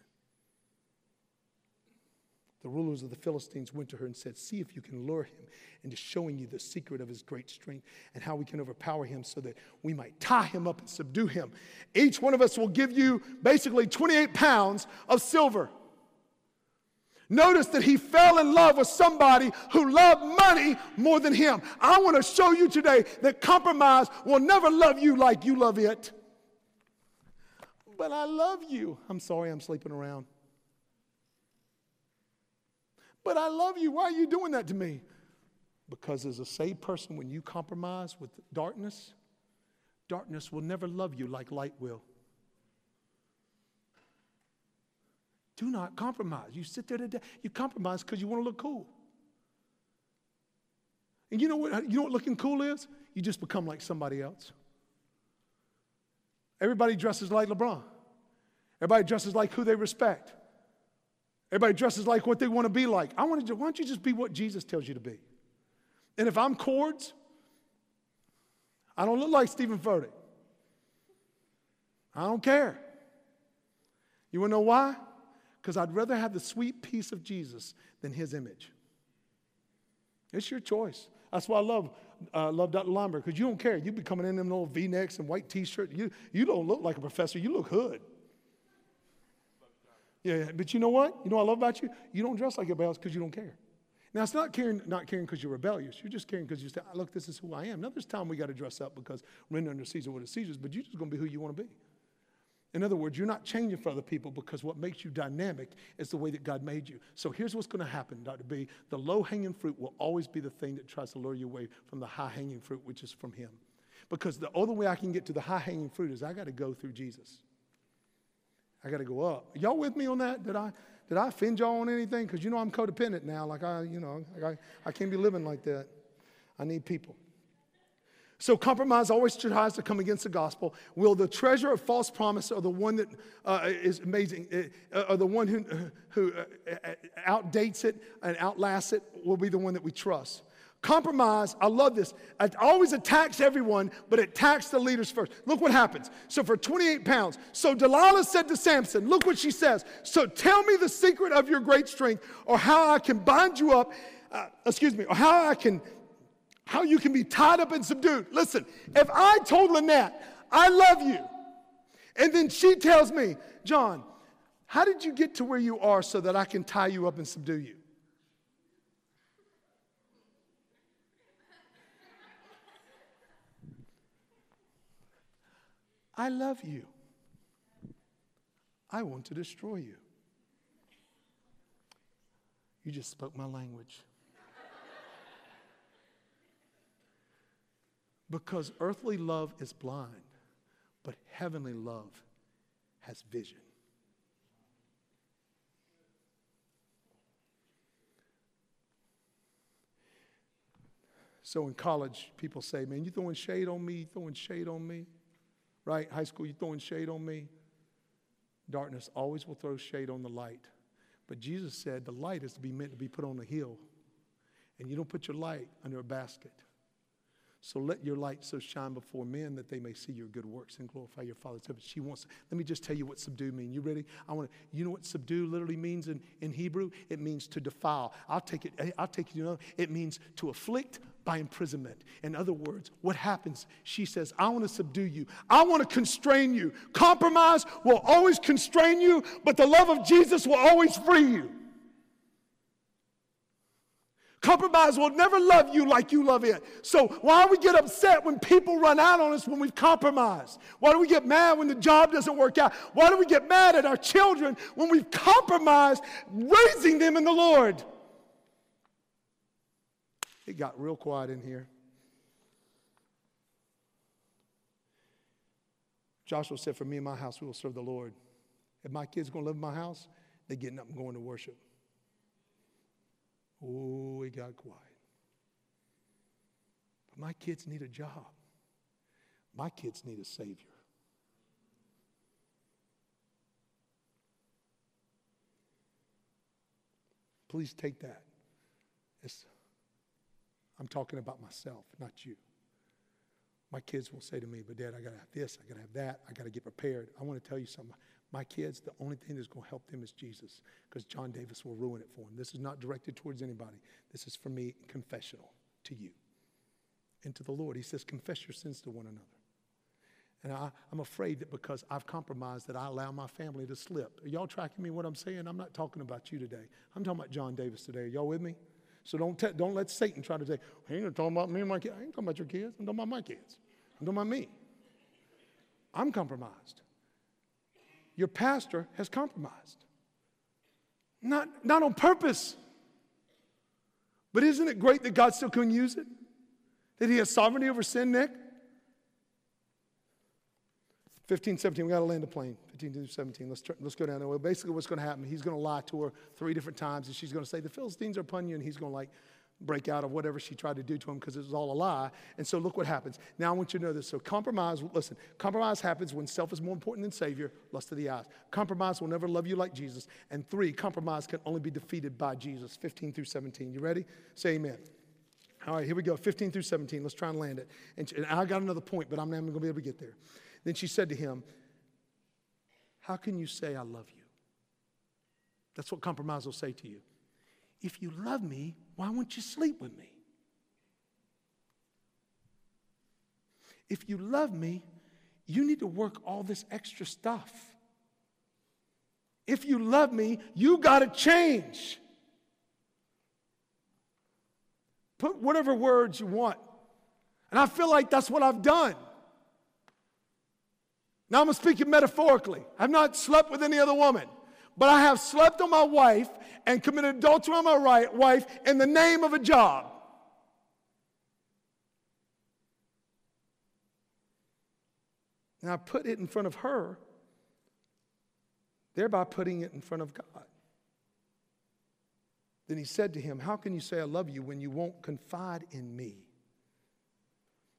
Speaker 1: The rulers of the Philistines went to her and said, See if you can lure him into showing you the secret of his great strength and how we can overpower him so that we might tie him up and subdue him. Each one of us will give you basically 28 pounds of silver. Notice that he fell in love with somebody who loved money more than him. I want to show you today that compromise will never love you like you love it. But I love you. I'm sorry I'm sleeping around. But I love you. Why are you doing that to me? Because as a saved person, when you compromise with darkness, darkness will never love you like light will. Do not compromise. You sit there today, you compromise because you want to look cool. And you know what you know what looking cool is? You just become like somebody else. Everybody dresses like LeBron. Everybody dresses like who they respect. Everybody dresses like what they want to be like. I want to, why don't you just be what Jesus tells you to be? And if I'm cords, I don't look like Steven Furtick. I don't care. You want to know why? Because I'd rather have the sweet peace of Jesus than his image. It's your choice. That's why I love, uh, love Dr. Lomberg, because you don't care. You be coming in them little V-necks and white t-shirt. You, you don't look like a professor. You look hood. Yeah, but you know what? You know what I love about you? You don't dress like everybody else because you don't care. Now, it's not caring, not caring because you're rebellious. You're just caring because you say, look, this is who I am. Now, there's time we got to dress up because render under Caesar what is Caesar's, but you're just going to be who you want to be. In other words, you're not changing for other people because what makes you dynamic is the way that God made you. So here's what's going to happen, Dr. B. The low hanging fruit will always be the thing that tries to lure you away from the high hanging fruit, which is from Him. Because the only way I can get to the high hanging fruit is I got to go through Jesus. I got to go up. Y'all with me on that? Did I, did I offend y'all on anything? Because you know I'm codependent now. Like I, you know, I, I can't be living like that. I need people. So compromise always tries to come against the gospel. Will the treasure of false promise or the one that uh, is amazing, uh, or the one who, who uh, uh, outdates it and outlasts it, will be the one that we trust. Compromise, I love this. It always attacks everyone, but it attacks the leaders first. Look what happens. So for 28 pounds, so Delilah said to Samson, look what she says. So tell me the secret of your great strength, or how I can bind you up, uh, excuse me, or how I can how you can be tied up and subdued. Listen, if I told Lynette, I love you, and then she tells me, John, how did you get to where you are so that I can tie you up and subdue you? I love you. I want to destroy you. You just spoke my language. Because earthly love is blind, but heavenly love has vision. So in college, people say, Man, you throwing shade on me, you throwing shade on me. Right? High school, you throwing shade on me. Darkness always will throw shade on the light. But Jesus said the light is to be meant to be put on a hill. And you don't put your light under a basket. So let your light so shine before men that they may see your good works and glorify your Father's heaven. She wants, let me just tell you what subdue means. You ready? I want to, you know what subdue literally means in, in Hebrew? It means to defile. I'll take it, eh, I'll take you know, it means to afflict by imprisonment. In other words, what happens? She says, I want to subdue you. I want to constrain you. Compromise will always constrain you, but the love of Jesus will always free you. Compromise will never love you like you love it. So why do we get upset when people run out on us when we've compromised? Why do we get mad when the job doesn't work out? Why do we get mad at our children when we've compromised raising them in the Lord? It got real quiet in here. Joshua said, For me and my house, we will serve the Lord. If my kids are going to live in my house, they're getting up and going to worship. Oh, it got quiet. But my kids need a job. My kids need a Savior. Please take that. It's, I'm talking about myself, not you. My kids will say to me, but dad, I got to have this, I got to have that, I got to get prepared. I want to tell you something. My kids, the only thing that's going to help them is Jesus because John Davis will ruin it for them. This is not directed towards anybody. This is for me, confessional to you and to the Lord. He says, confess your sins to one another. And I, am afraid that because I've compromised that I allow my family to slip. Are y'all tracking me what I'm saying? I'm not talking about you today. I'm talking about John Davis today. Are y'all with me? So don't, don't let Satan try to say, hey, you're talking about me and my kids. I ain't talking about your kids. I'm talking about my kids. I'm talking about me. I'm compromised your pastor has compromised. Not, not on purpose. But isn't it great that God still can use it? That He has sovereignty over sin, Nick? 15, 17, we got to land the plane. 15 to 17, let's, let's go down there. Well, basically, what's going to happen? He's going to lie to her three different times, and she's going to say, The Philistines are upon you, and he's going to like, break out of whatever she tried to do to him because it was all a lie. And so look what happens. Now I want you to know this. So compromise, listen, compromise happens when self is more important than Savior, lust of the eyes. Compromise will never love you like Jesus. And three, compromise can only be defeated by Jesus. 15 through 17. You ready? Say amen. All right, here we go. 15 through 17. Let's try and land it. And, and I got another point, but I'm not going to be able to get there. Then she said to him, How can you say I love you? That's what compromise will say to you. If you love me, why won't you sleep with me? If you love me, you need to work all this extra stuff. If you love me, you got to change. Put whatever words you want. And I feel like that's what I've done. Now I'm speaking metaphorically. I've not slept with any other woman, but I have slept on my wife and committed adultery on my right, wife in the name of a job. And I put it in front of her, thereby putting it in front of God. Then he said to him, How can you say I love you when you won't confide in me?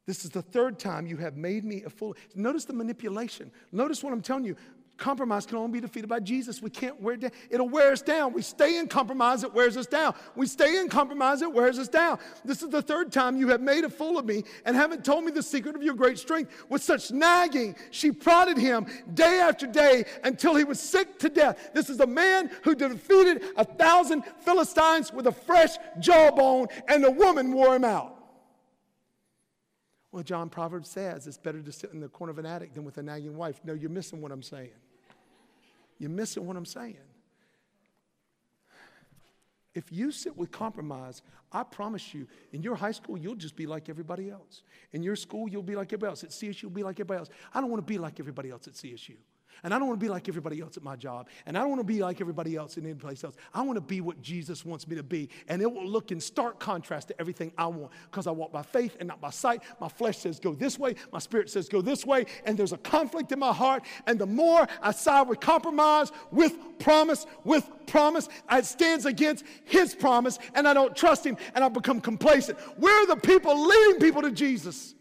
Speaker 1: This is the third time you have made me a fool. Notice the manipulation. Notice what I'm telling you. Compromise can only be defeated by Jesus. We can't wear down. It'll wear us down. We stay in compromise, it wears us down. We stay in compromise, it wears us down. This is the third time you have made a fool of me and haven't told me the secret of your great strength. With such nagging, she prodded him day after day until he was sick to death. This is a man who defeated a thousand Philistines with a fresh jawbone, and the woman wore him out. Well, John Proverbs says it's better to sit in the corner of an attic than with a nagging wife. No, you're missing what I'm saying. You're missing what I'm saying. If you sit with compromise, I promise you, in your high school, you'll just be like everybody else. In your school, you'll be like everybody else. At CSU, you'll be like everybody else. I don't want to be like everybody else at CSU. And I don't want to be like everybody else at my job. And I don't want to be like everybody else in any place else. I want to be what Jesus wants me to be. And it will look in stark contrast to everything I want because I walk by faith and not by sight. My flesh says go this way, my spirit says go this way. And there's a conflict in my heart. And the more I side with compromise, with promise, with promise, it stands against his promise. And I don't trust him and I become complacent. We're the people leading people to Jesus.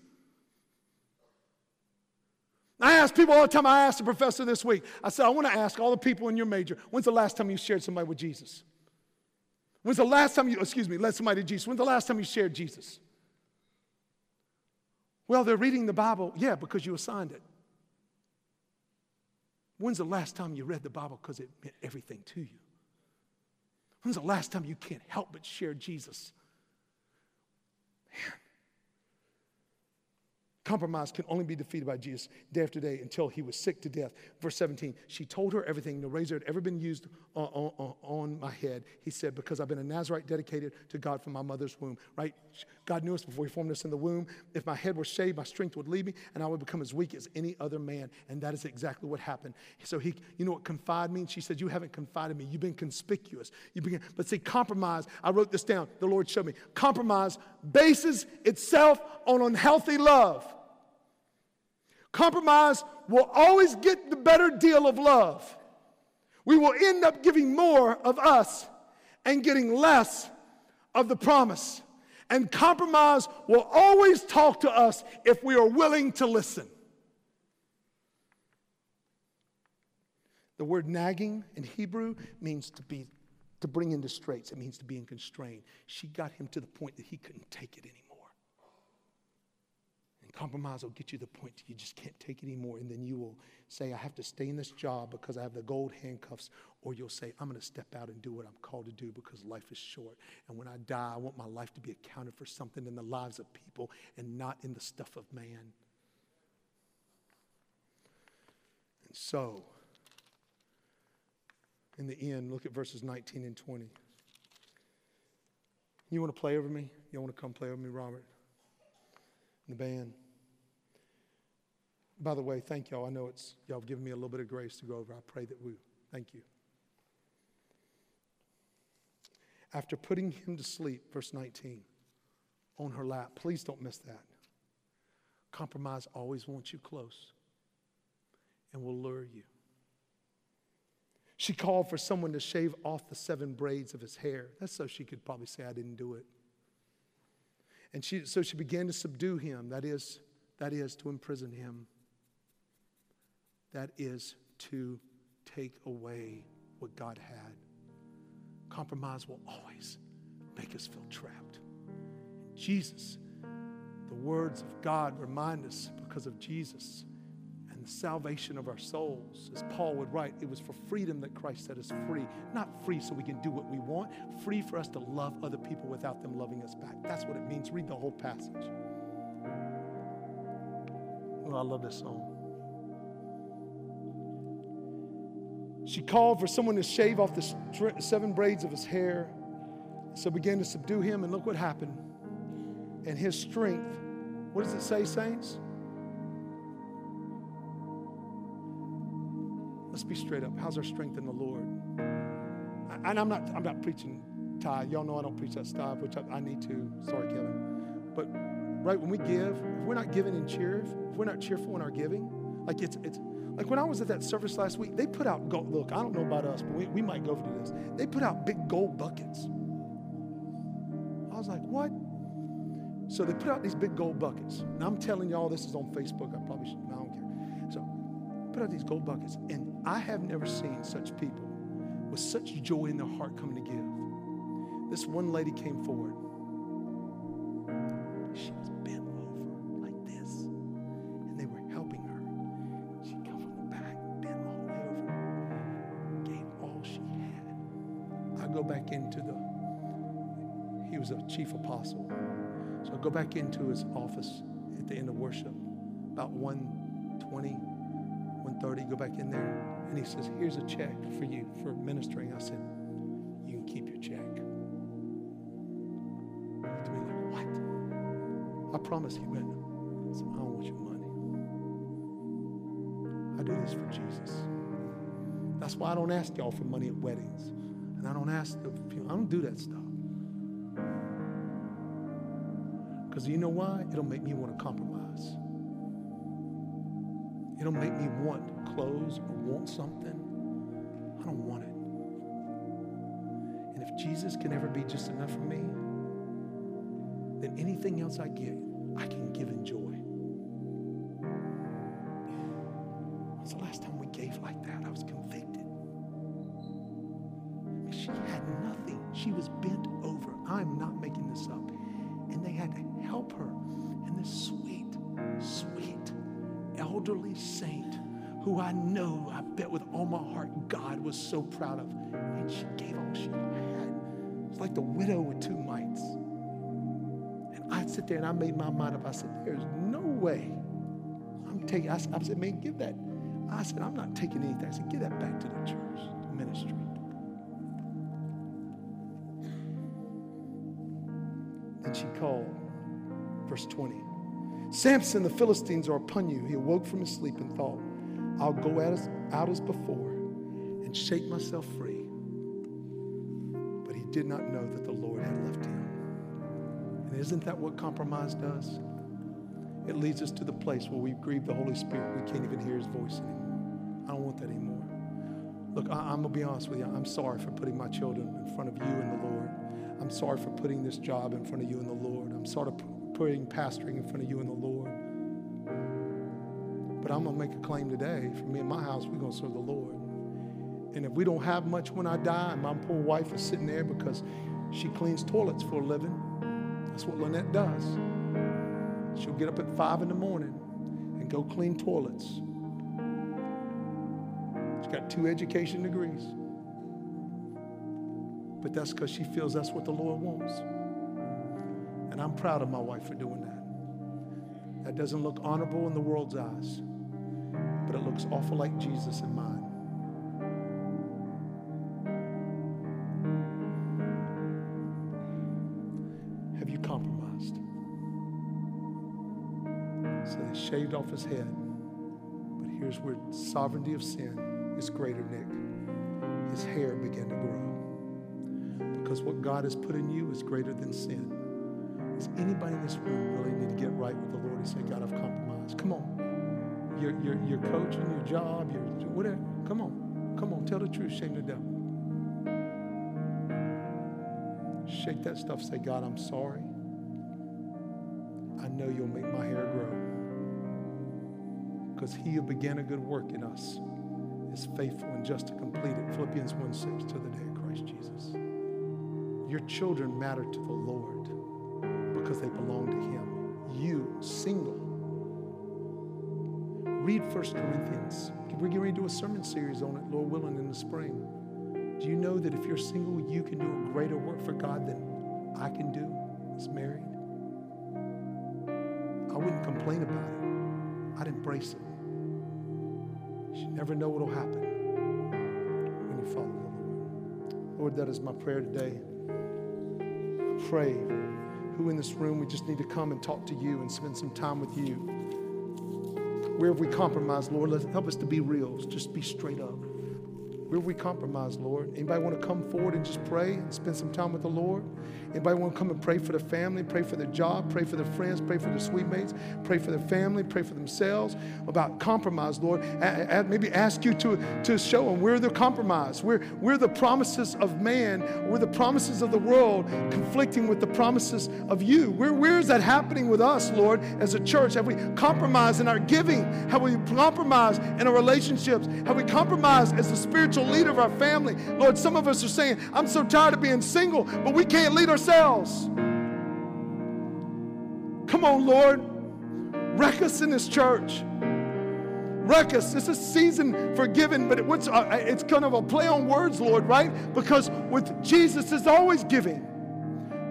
Speaker 1: I ask people all the time, I asked the professor this week, I said, I want to ask all the people in your major, when's the last time you shared somebody with Jesus? When's the last time you, excuse me, led somebody to Jesus? When's the last time you shared Jesus? Well, they're reading the Bible, yeah, because you assigned it. When's the last time you read the Bible because it meant everything to you? When's the last time you can't help but share Jesus? Man, Compromise can only be defeated by Jesus day after day until he was sick to death. Verse 17, she told her everything. No razor had ever been used on, on, on, my head. He said, Because I've been a Nazarite dedicated to God from my mother's womb. Right? God knew us before he formed us in the womb. If my head were shaved, my strength would leave me and I would become as weak as any other man. And that is exactly what happened. So he, you know what confide means? She said, You haven't confided me. You've been conspicuous. You begin, but see, compromise, I wrote this down. The Lord showed me. Compromise bases itself on unhealthy love. Compromise will always get the better deal of love. We will end up giving more of us and getting less of the promise. And compromise will always talk to us if we are willing to listen. The word nagging in Hebrew means to be to bring into straits. It means to be in constraint. She got him to the point that he couldn't take it anymore. Compromise will get you the point you just can't take it anymore. And then you will say, I have to stay in this job because I have the gold handcuffs. Or you'll say, I'm going to step out and do what I'm called to do because life is short. And when I die, I want my life to be accounted for something in the lives of people and not in the stuff of man. And so, in the end, look at verses 19 and 20. You want to play over me? You want to come play over me, Robert? the band. By the way, thank y'all. I know it's y'all have given me a little bit of grace to go over. I pray that we thank you. After putting him to sleep, verse 19, on her lap, please don't miss that. Compromise always wants you close and will lure you. She called for someone to shave off the seven braids of his hair. That's so she could probably say, I didn't do it. And she, so she began to subdue him, that is, that is to imprison him that is to take away what God had. Compromise will always make us feel trapped. Jesus, the words of God remind us because of Jesus and the salvation of our souls. As Paul would write, it was for freedom that Christ set us free. Not free so we can do what we want, free for us to love other people without them loving us back. That's what it means. Read the whole passage. Oh, I love this song. She called for someone to shave off the seven braids of his hair. So began to subdue him, and look what happened. And his strength, what does it say, saints? Let's be straight up. How's our strength in the Lord? And I'm not, I'm not preaching tithe. Y'all know I don't preach that stuff, which I, I need to. Sorry, Kevin. But right when we give, if we're not giving in cheer, if we're not cheerful in our giving, like it's it's like when I was at that service last week, they put out gold. Look, I don't know about us, but we, we might go for this. They put out big gold buckets. I was like, what? So they put out these big gold buckets. And I'm telling y'all, this is on Facebook. I probably should, I don't care. So put out these gold buckets. And I have never seen such people with such joy in their heart coming to give. This one lady came forward. Chief apostle. So I go back into his office at the end of worship, about 120, 130, go back in there, and he says, Here's a check for you for ministering. I said, You can keep your check. At me like, What? I promise he went. I said, I don't want your money. I do this for Jesus. That's why I don't ask y'all for money at weddings. And I don't ask the people, I don't do that stuff. Because you know why? It'll make me want to compromise. It'll make me want clothes or want something. I don't want it. And if Jesus can ever be just enough for me, then anything else I get, I can give in joy. Heart, God was so proud of. And she gave all she had. It's like the widow with two mites. And I'd sit there and I made my mind up. I said, There's no way I'm taking, I, said, man, give that. I said, I'm not taking anything. I said, give that back to the church, the ministry. Then she called, verse 20. Samson, the Philistines are upon you. He awoke from his sleep and thought, I'll go out as, out as before and shake myself free. But he did not know that the Lord had left him. And isn't that what compromise does? It leads us to the place where we grieve the Holy Spirit. We can't even hear his voice anymore. I don't want that anymore. Look, I, am going to be honest with you. I'm sorry for putting my children in front of you and the Lord. I'm sorry for putting this job in front of you and the Lord. I'm sorry for putting pastoring in front of you and the Lord. But I'm going to make a claim today. For me and my house, we're going to serve the Lord. And if we don't have much when I die, and my poor wife is sitting there because she cleans toilets for a living, that's what Lynette does. She'll get up at five in the morning and go clean toilets. She's got two education degrees. But that's because she feels that's what the Lord wants. And I'm proud of my wife for doing that. That doesn't look honorable in the world's eyes, but it looks awful like Jesus in mine. Shaved off his head. But here's where sovereignty of sin is greater, Nick. His hair began to grow. Because what God has put in you is greater than sin. Does anybody in this room really need to get right with the Lord and say, God, I've compromised? Come on. You're, you're, you're coaching, your job, your whatever. Come on. Come on. Tell the truth. Shame the devil. Shake that stuff. Say, God, I'm sorry. I know you'll make my hair grow. Because he who began a good work in us is faithful and just to complete it. Philippians 1 6 to the day of Christ Jesus. Your children matter to the Lord because they belong to him. You, single, read 1 Corinthians. We're getting ready to do a sermon series on it, Lord willing, in the spring. Do you know that if you're single, you can do a greater work for God than I can do as married? I wouldn't complain about it. I'd embrace it. You never know what will happen when you follow the Lord. Lord, that is my prayer today. I pray who in this room we just need to come and talk to you and spend some time with you. Where have we compromised, Lord? Let help us to be real. Just be straight up. Where have we compromised, Lord? Anybody want to come forward and just pray and spend some time with the Lord? Anybody want to come and pray for the family, pray for their job, pray for their friends, pray for their sweet mates, pray for their family, pray for themselves about compromise, Lord? A- a- maybe ask you to, to show them where they're compromised. Where, where the promises of man, where the promises of the world conflicting with the promises of you. Where, where is that happening with us, Lord, as a church? Have we compromised in our giving? Have we compromised in our relationships? Have we compromised as the spiritual leader of our family? Lord, some of us are saying, I'm so tired of being single, but we can't lead ourselves. Come on, Lord. Wreck us in this church. Wreck us. It's a season for giving, but it, uh, it's kind of a play on words, Lord, right? Because with Jesus, is always giving.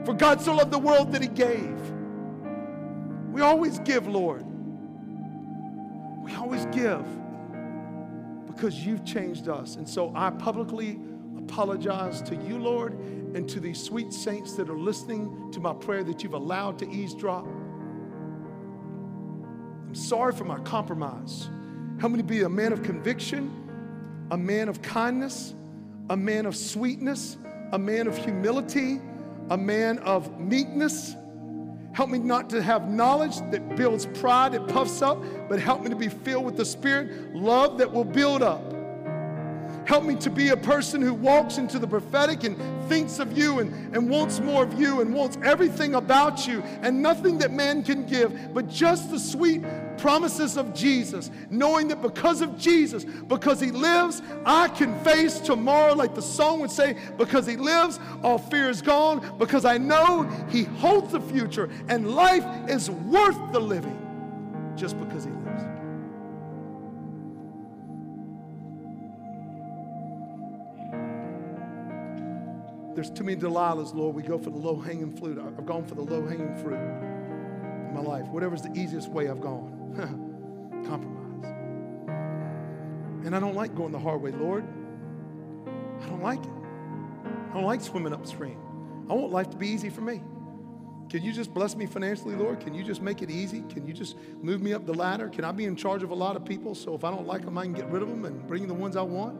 Speaker 1: For God so loved the world that He gave. We always give, Lord. We always give because you've changed us. And so I publicly apologize to you, Lord, and to these sweet saints that are listening to my prayer that you've allowed to eavesdrop. I'm sorry for my compromise. Help me to be a man of conviction, a man of kindness, a man of sweetness, a man of humility, a man of meekness. Help me not to have knowledge that builds pride, that puffs up, but help me to be filled with the Spirit, love that will build up. Help me to be a person who walks into the prophetic and thinks of you and, and wants more of you and wants everything about you and nothing that man can give, but just the sweet promises of Jesus, knowing that because of Jesus, because he lives, I can face tomorrow, like the song would say, because he lives, all fear is gone, because I know he holds the future and life is worth the living just because he lives. There's too many Delilahs, Lord. We go for the low hanging fruit. I've gone for the low hanging fruit in my life. Whatever's the easiest way, I've gone. Compromise. And I don't like going the hard way, Lord. I don't like it. I don't like swimming upstream. I want life to be easy for me. Can you just bless me financially, Lord? Can you just make it easy? Can you just move me up the ladder? Can I be in charge of a lot of people so if I don't like them, I can get rid of them and bring the ones I want?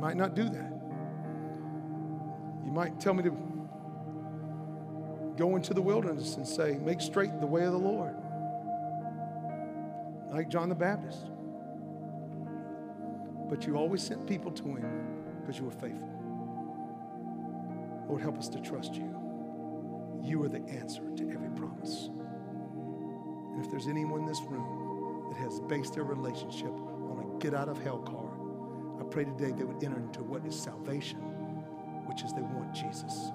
Speaker 1: You might not do that. You might tell me to go into the wilderness and say, Make straight the way of the Lord. Like John the Baptist. But you always sent people to him because you were faithful. Lord, help us to trust you. You are the answer to every promise. And if there's anyone in this room that has based their relationship on a get out of hell card, pray today they would enter into what is salvation, which is they want Jesus.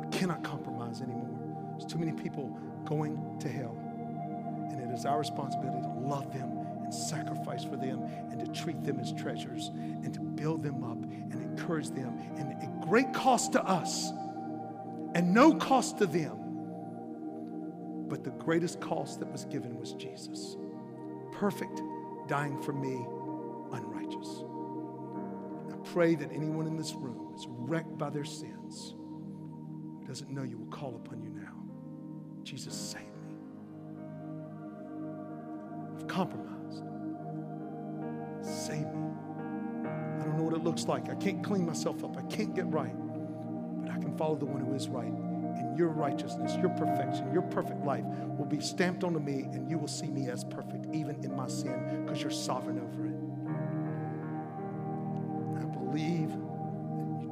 Speaker 1: We cannot compromise anymore. There's too many people going to hell. And it is our responsibility to love them and sacrifice for them and to treat them as treasures and to build them up and encourage them. And at great cost to us and no cost to them. But the greatest cost that was given was Jesus. Perfect, dying for me, pray that anyone in this room is wrecked by their sins, doesn't know you will call upon you now. Jesus, save me. I've compromised. Save me. I don't know what it looks like. I can't clean myself up. I can't get right. But I can follow the one who is right. And your righteousness, your perfection, your perfect life will be stamped onto me, and you will see me as perfect, even in my sin, because you're sovereign over it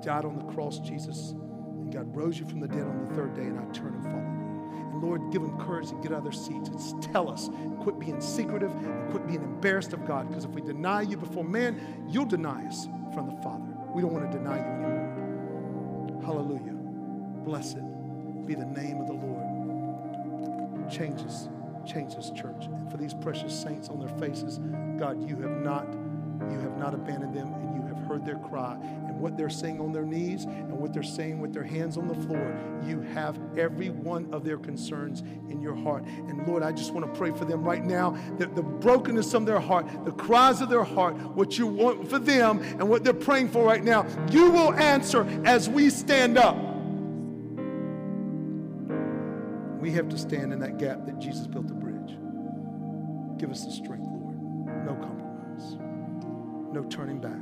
Speaker 1: died on the cross, Jesus, and God rose you from the dead on the third day, and I turn and follow you. And Lord, give them courage to get out of their seats and tell us, quit being secretive and quit being embarrassed of God. Because if we deny you before man, you'll deny us from the Father. We don't want to deny you anymore. Hallelujah. Blessed be the name of the Lord. Changes, changes, church. And for these precious saints on their faces, God, you have not, you have not abandoned them, and you have heard their cry and what they're saying on their knees and what they're saying with their hands on the floor. You have every one of their concerns in your heart. And Lord, I just want to pray for them right now that the brokenness of their heart, the cries of their heart, what you want for them and what they're praying for right now, you will answer as we stand up. We have to stand in that gap that Jesus built the bridge. Give us the strength, Lord. No compromise, no turning back.